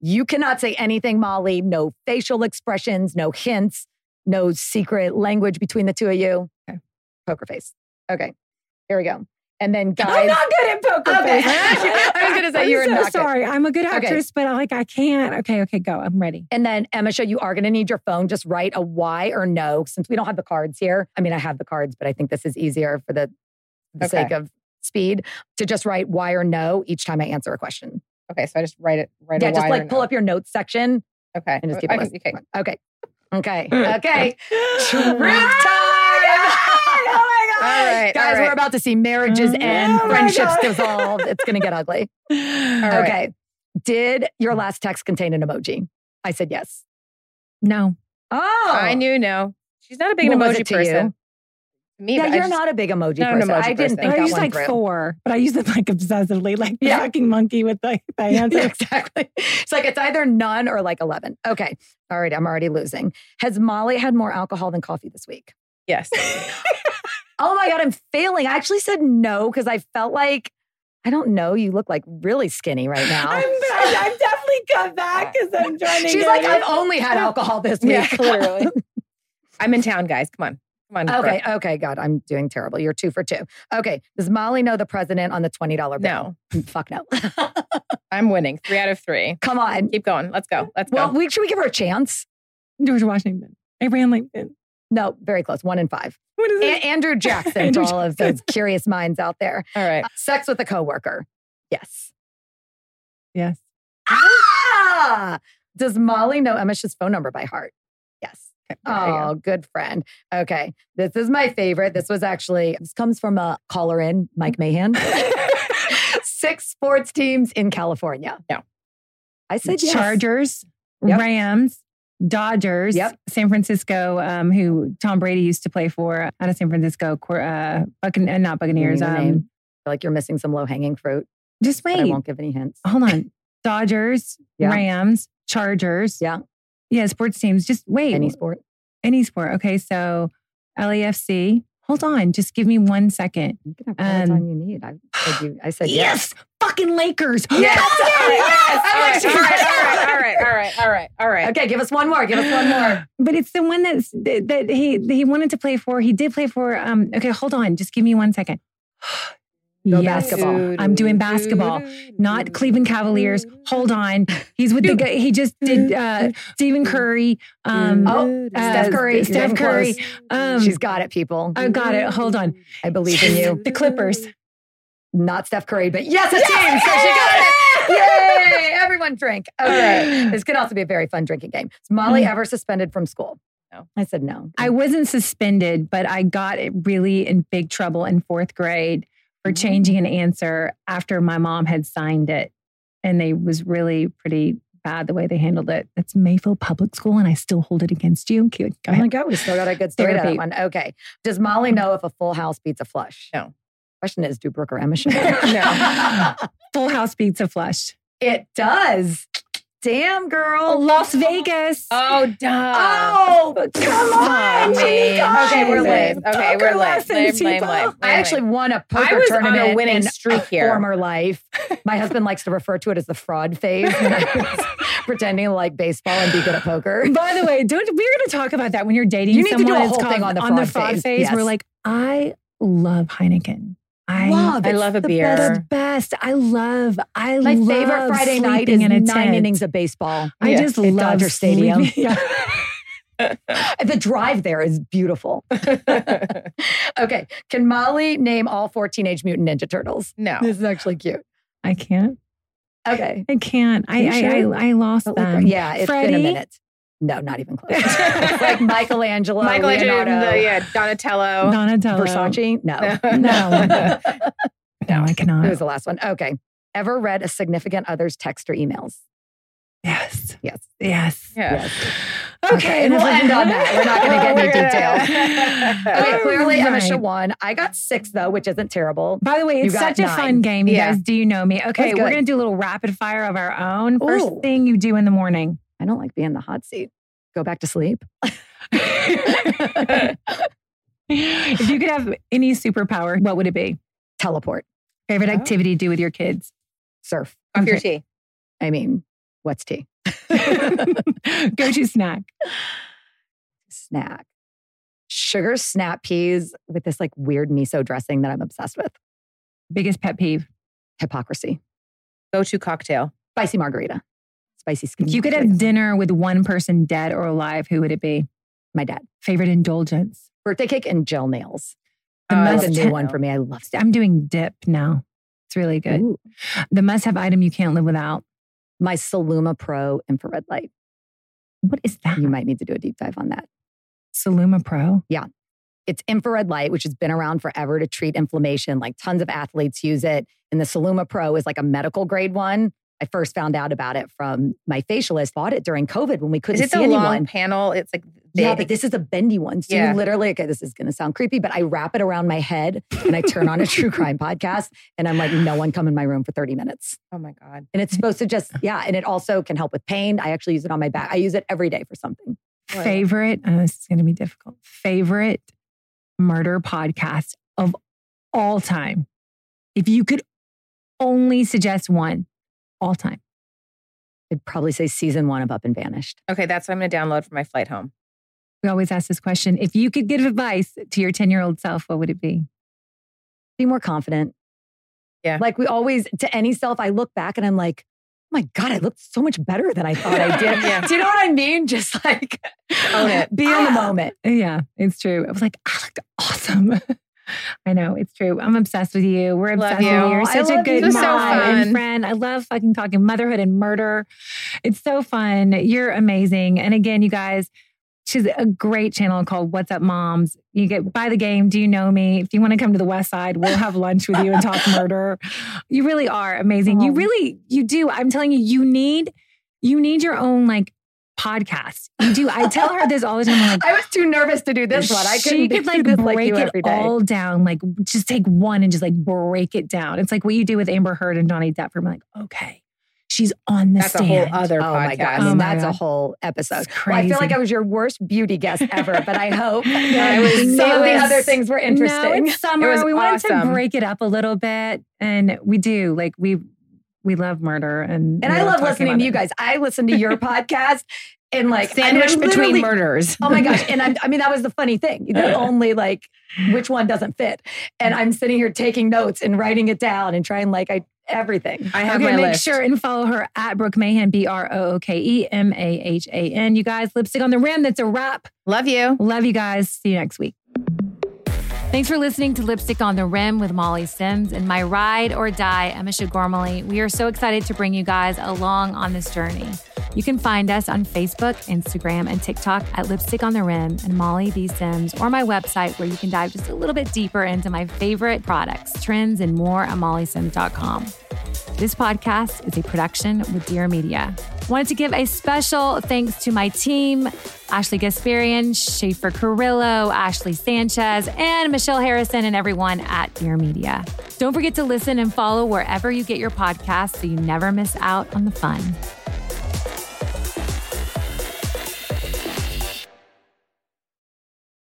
You cannot say anything, Molly. No facial expressions, no hints, no secret language between the two of you. Okay. Poker face. Okay, here we go. And then guys, I'm not good at poker Okay. face. I was gonna say I'm you were so not good. sorry. I'm a good Okay. actress, but I like I can't. Okay, okay, go. I'm ready. And then Emma, show you are going to need your phone. Just write a Y or no, since we don't have the cards here. I mean, I have the cards, but I think this is easier for the, the Okay. sake of speed to just write Y or no each time I answer a question. Okay. So I just write it. Write yeah, a just Y or like pull no. up your notes section Okay. and just oh, keep I it okay. Okay. Okay. Okay. Truth time. Oh my God. All right. Guys, all we're about to see marriages Oh end, my friendships God. dissolve. It's going to get ugly. All right. Okay. Did your last text contain an emoji? I said yes. No. Oh, I knew no. She's not a big What was emoji it to person. you? Me, Yeah, you're just- not a big emoji Not an person. emoji I didn't person. think I that use like through. four, but I use them like obsessively, like the Yeah. fucking monkey with the, the answer. Yeah, exactly. It's like it's either none or like 11. Okay. All right. I'm already losing. Has Molly had more alcohol than coffee this week? Yes. Oh my God. I'm failing. I actually said no because I felt like, I don't know. You look like really skinny right now. I'm, I, I've definitely cut back because I'm trying to She's like, it. I've only had alcohol this week. yeah, literally. I'm in town, guys. Come on. Come on. Okay, Brooke. okay, God, I'm doing terrible. You're two for two. Okay, does Molly know the president on the $20 bill? No. Mm, fuck no. I'm winning. Three out of three. Come on. Keep going. Let's go. Let's Well, go. we, should we give her a chance? George Washington, Abraham Lincoln. No, very close. One in five. What is A- Andrew Jackson Andrew to all of those curious minds out there. All right. Sex with a coworker. Yes. yes. Ah! Does Molly know Emma's phone number by heart? Yes. Oh, good friend. Okay. This is my favorite. This was actually, this comes from a caller in, Mike Mahan. Six sports teams in California. No. I said yes. Chargers, Yep. Rams, Dodgers. Yep. San Francisco, um, who Tom Brady used to play for out of San Francisco. Uh, Buccan- uh, not Buccaneers. Give me the Um, name. I feel like you're missing some low hanging fruit. just wait. I won't give any hints. Hold on. Dodgers, Yeah. Rams, Chargers. Yeah. Yeah, sports teams. Just wait. Any sport. Any sport. Okay, so LAFC. Hold on. Just give me one second. You can have all the Um, time you need. I said, you, I said yes. Yes. Fucking Lakers. Yes. Yes. All right. All right. All right. All right. All right. All right. Okay, give us one more. Give us one more. But it's the one that's that that he he wanted to play for. He did play for. Um. Okay, hold on. Just give me one second. Go Yes. basketball. I'm doing basketball, not Cleveland Cavaliers. Hold on. He's with the guy. He just did uh, Stephen Curry. Um, Oh, uh, Steph Curry. Steph Curry. Um, She's got it, people. I got it. Hold on. I believe in you. The Clippers. Not Steph Curry, but yes, a team. So she got it. Yay! Everyone drink. Okay. This could also be a very fun drinking game. Is Molly Mm. ever suspended from school? No. I said no. I wasn't suspended, but I got really in big trouble in fourth grade for changing an answer after my mom had signed it. And they was really pretty bad the way they handled it. It's Mayfield Public School, and I still hold it against you. Go Oh my ahead. God, we still got a good story to that one. Okay. Does Molly know if a full house beats a flush? No. Question is, do Brooke or Emma should? No. Full House beats a flush. It does. Damn, girl. Oh, Las Vegas. Oh, duh. Oh, come on. Okay, we're lame. Okay, we're lame. Lame, lame, lame. I actually won a poker was on a tournament winning in streak here. former life. My husband likes to refer to it as the fraud phase when I was pretending to like baseball and be good at poker. By the way, don't we're going to talk about that when you're dating You need to do someone. a it's whole thing called on the fraud phase. phase. Yes. We're like, I love Heineken. I Love. I love a the beer. best. the best. I love. I My love favorite Friday night is in a nine tent. innings of baseball. I Yeah. just At love Dodger Stadium. Yeah. The drive there is beautiful. okay. Can Molly name all four Teenage Mutant Ninja Turtles? no. This is actually cute. I can't. Okay. I can't. I I. I I lost But look- them. yeah, it's Freddie? been a minute. No, not even close. it's like Michelangelo, Michelangelo, Leonardo, the, yeah, Donatello. Donatello. Versace. No. No. No, I cannot. Who was the last one? Okay. Ever read a significant other's text or emails? yes. Yes. Yes. Yes. Okay. Okay, and we'll end on that. We're not going to get any details. Okay, oh, clearly Emma Right. Emma won. I got six though, which isn't terrible. By the way, it's it's got such a fun game. You Yeah. guys, do you know me? Okay, we're going to do a little rapid fire of our own. First Ooh. thing you do in the morning. I don't like being in the hot seat. Go back to sleep. if you could have any superpower, what would it be? Teleport. Favorite Oh. activity to do with your kids? Surf. Off your tea. I mean, what's tea? Go to snack. Snack. Sugar snap peas with this like weird miso dressing that I'm obsessed with. Biggest pet peeve. Hypocrisy. Go to cocktail. Spicy margarita. Spicy skin. If you could have dinner with one person dead or alive, who would it be? my dad. Favorite indulgence? Birthday cake and gel nails. The uh, That's must new one for me. I love I'm doing dip now. It's really good. Ooh. The must have item you can't live without. My Celluma Pro infrared light. What is that? You might need to do a deep dive on that. Celluma Pro. Yeah. It's infrared light, which has been around forever to treat inflammation. Like tons of athletes use it. And the Celluma Pro is like a medical grade one. I first found out about it from my facialist. Bought it during COVID when we couldn't it see the anyone. long panel? It's like Yeah, but this is a bendy one. So Yeah. you literally, okay, this is going to sound creepy, but I wrap it around my head and I turn on a true crime podcast and I'm like, no one come in my room for 30 minutes. oh my god. And it's supposed to just, yeah. And it also can help with pain. I actually use it on my back. I use it every day for something. What? Favorite, uh, this is going to be difficult. Favorite murder podcast of all time. If you could only suggest one, all time. I'd probably say season one of Up and Vanished. Okay, that's what I'm going to download for my flight home. We always ask this question. If you could give advice to your 10 year old self, what would it be? Be more confident. Yeah. Like we always, to any self, I look back and I'm like, oh my God, I looked so much better than I thought I did. Yeah. Do you know what I mean? Just like Own it. Be in the ah! moment. Yeah, it's true. I was like, ah, I looked awesome. I know it's true. I'm obsessed with you. We're obsessed with you. you. You're such a good you. mom So and friend. I love fucking talking motherhood and murder. It's so fun. You're amazing. And again, you guys, she's a great channel called What's Up Moms. You get by the game. Do you know me? If you want to come to the West Side, we'll have lunch with you and talk murder. You really are amazing. You Oh. really, you do. I'm telling you, you need, you need your own like podcast. You do. I tell her this all the time. I'm like, I was too nervous to do this one. I she could like break like it all down. Like just take one and just like break it down. It's like what you do with Amber Heard and Johnny Depp. I'm like, okay, she's on the That's a whole other Oh my god! I mean, Oh my that's a whole episode. Well, I feel like. I was your worst beauty guest ever, but I hope Yeah, it was- some of the other things were No, interesting. it's summer. It we wanted to break it up a little bit, and we do. Like we we love murder, and and I love listening to you guys. I listen to your podcast and like sandwich between murders. Oh my gosh! And I'm, I mean, that was the funny thing. The only like which one doesn't fit, and I'm sitting here taking notes and writing it down and trying like I everything. I have okay, my make list. sure and follow her at Brooke Mahan, B R O O K E M A H A N. You guys, lipstick on the rim. That's a wrap. Love you. Love you guys. See you next week. Thanks for listening to Lipstick on the Rim with Molly Sims and my ride or die, Emese Gormley. We are so excited to bring you guys along on this journey. You can find us on Facebook, Instagram, and TikTok at Lipstick on the Rim and Molly B. Sims, or my website where you can dive just a little bit deeper into my favorite products, trends, and more at mollysims.com. This podcast is a production with Dear Media. Wanted to give a special thanks to my team Ashley Gasparian, Schaefer Carrillo, Ashley Sanchez, and Michelle Harrison, and everyone at Dear Media. Don't forget to listen and follow wherever you get your podcasts so you never miss out on the fun.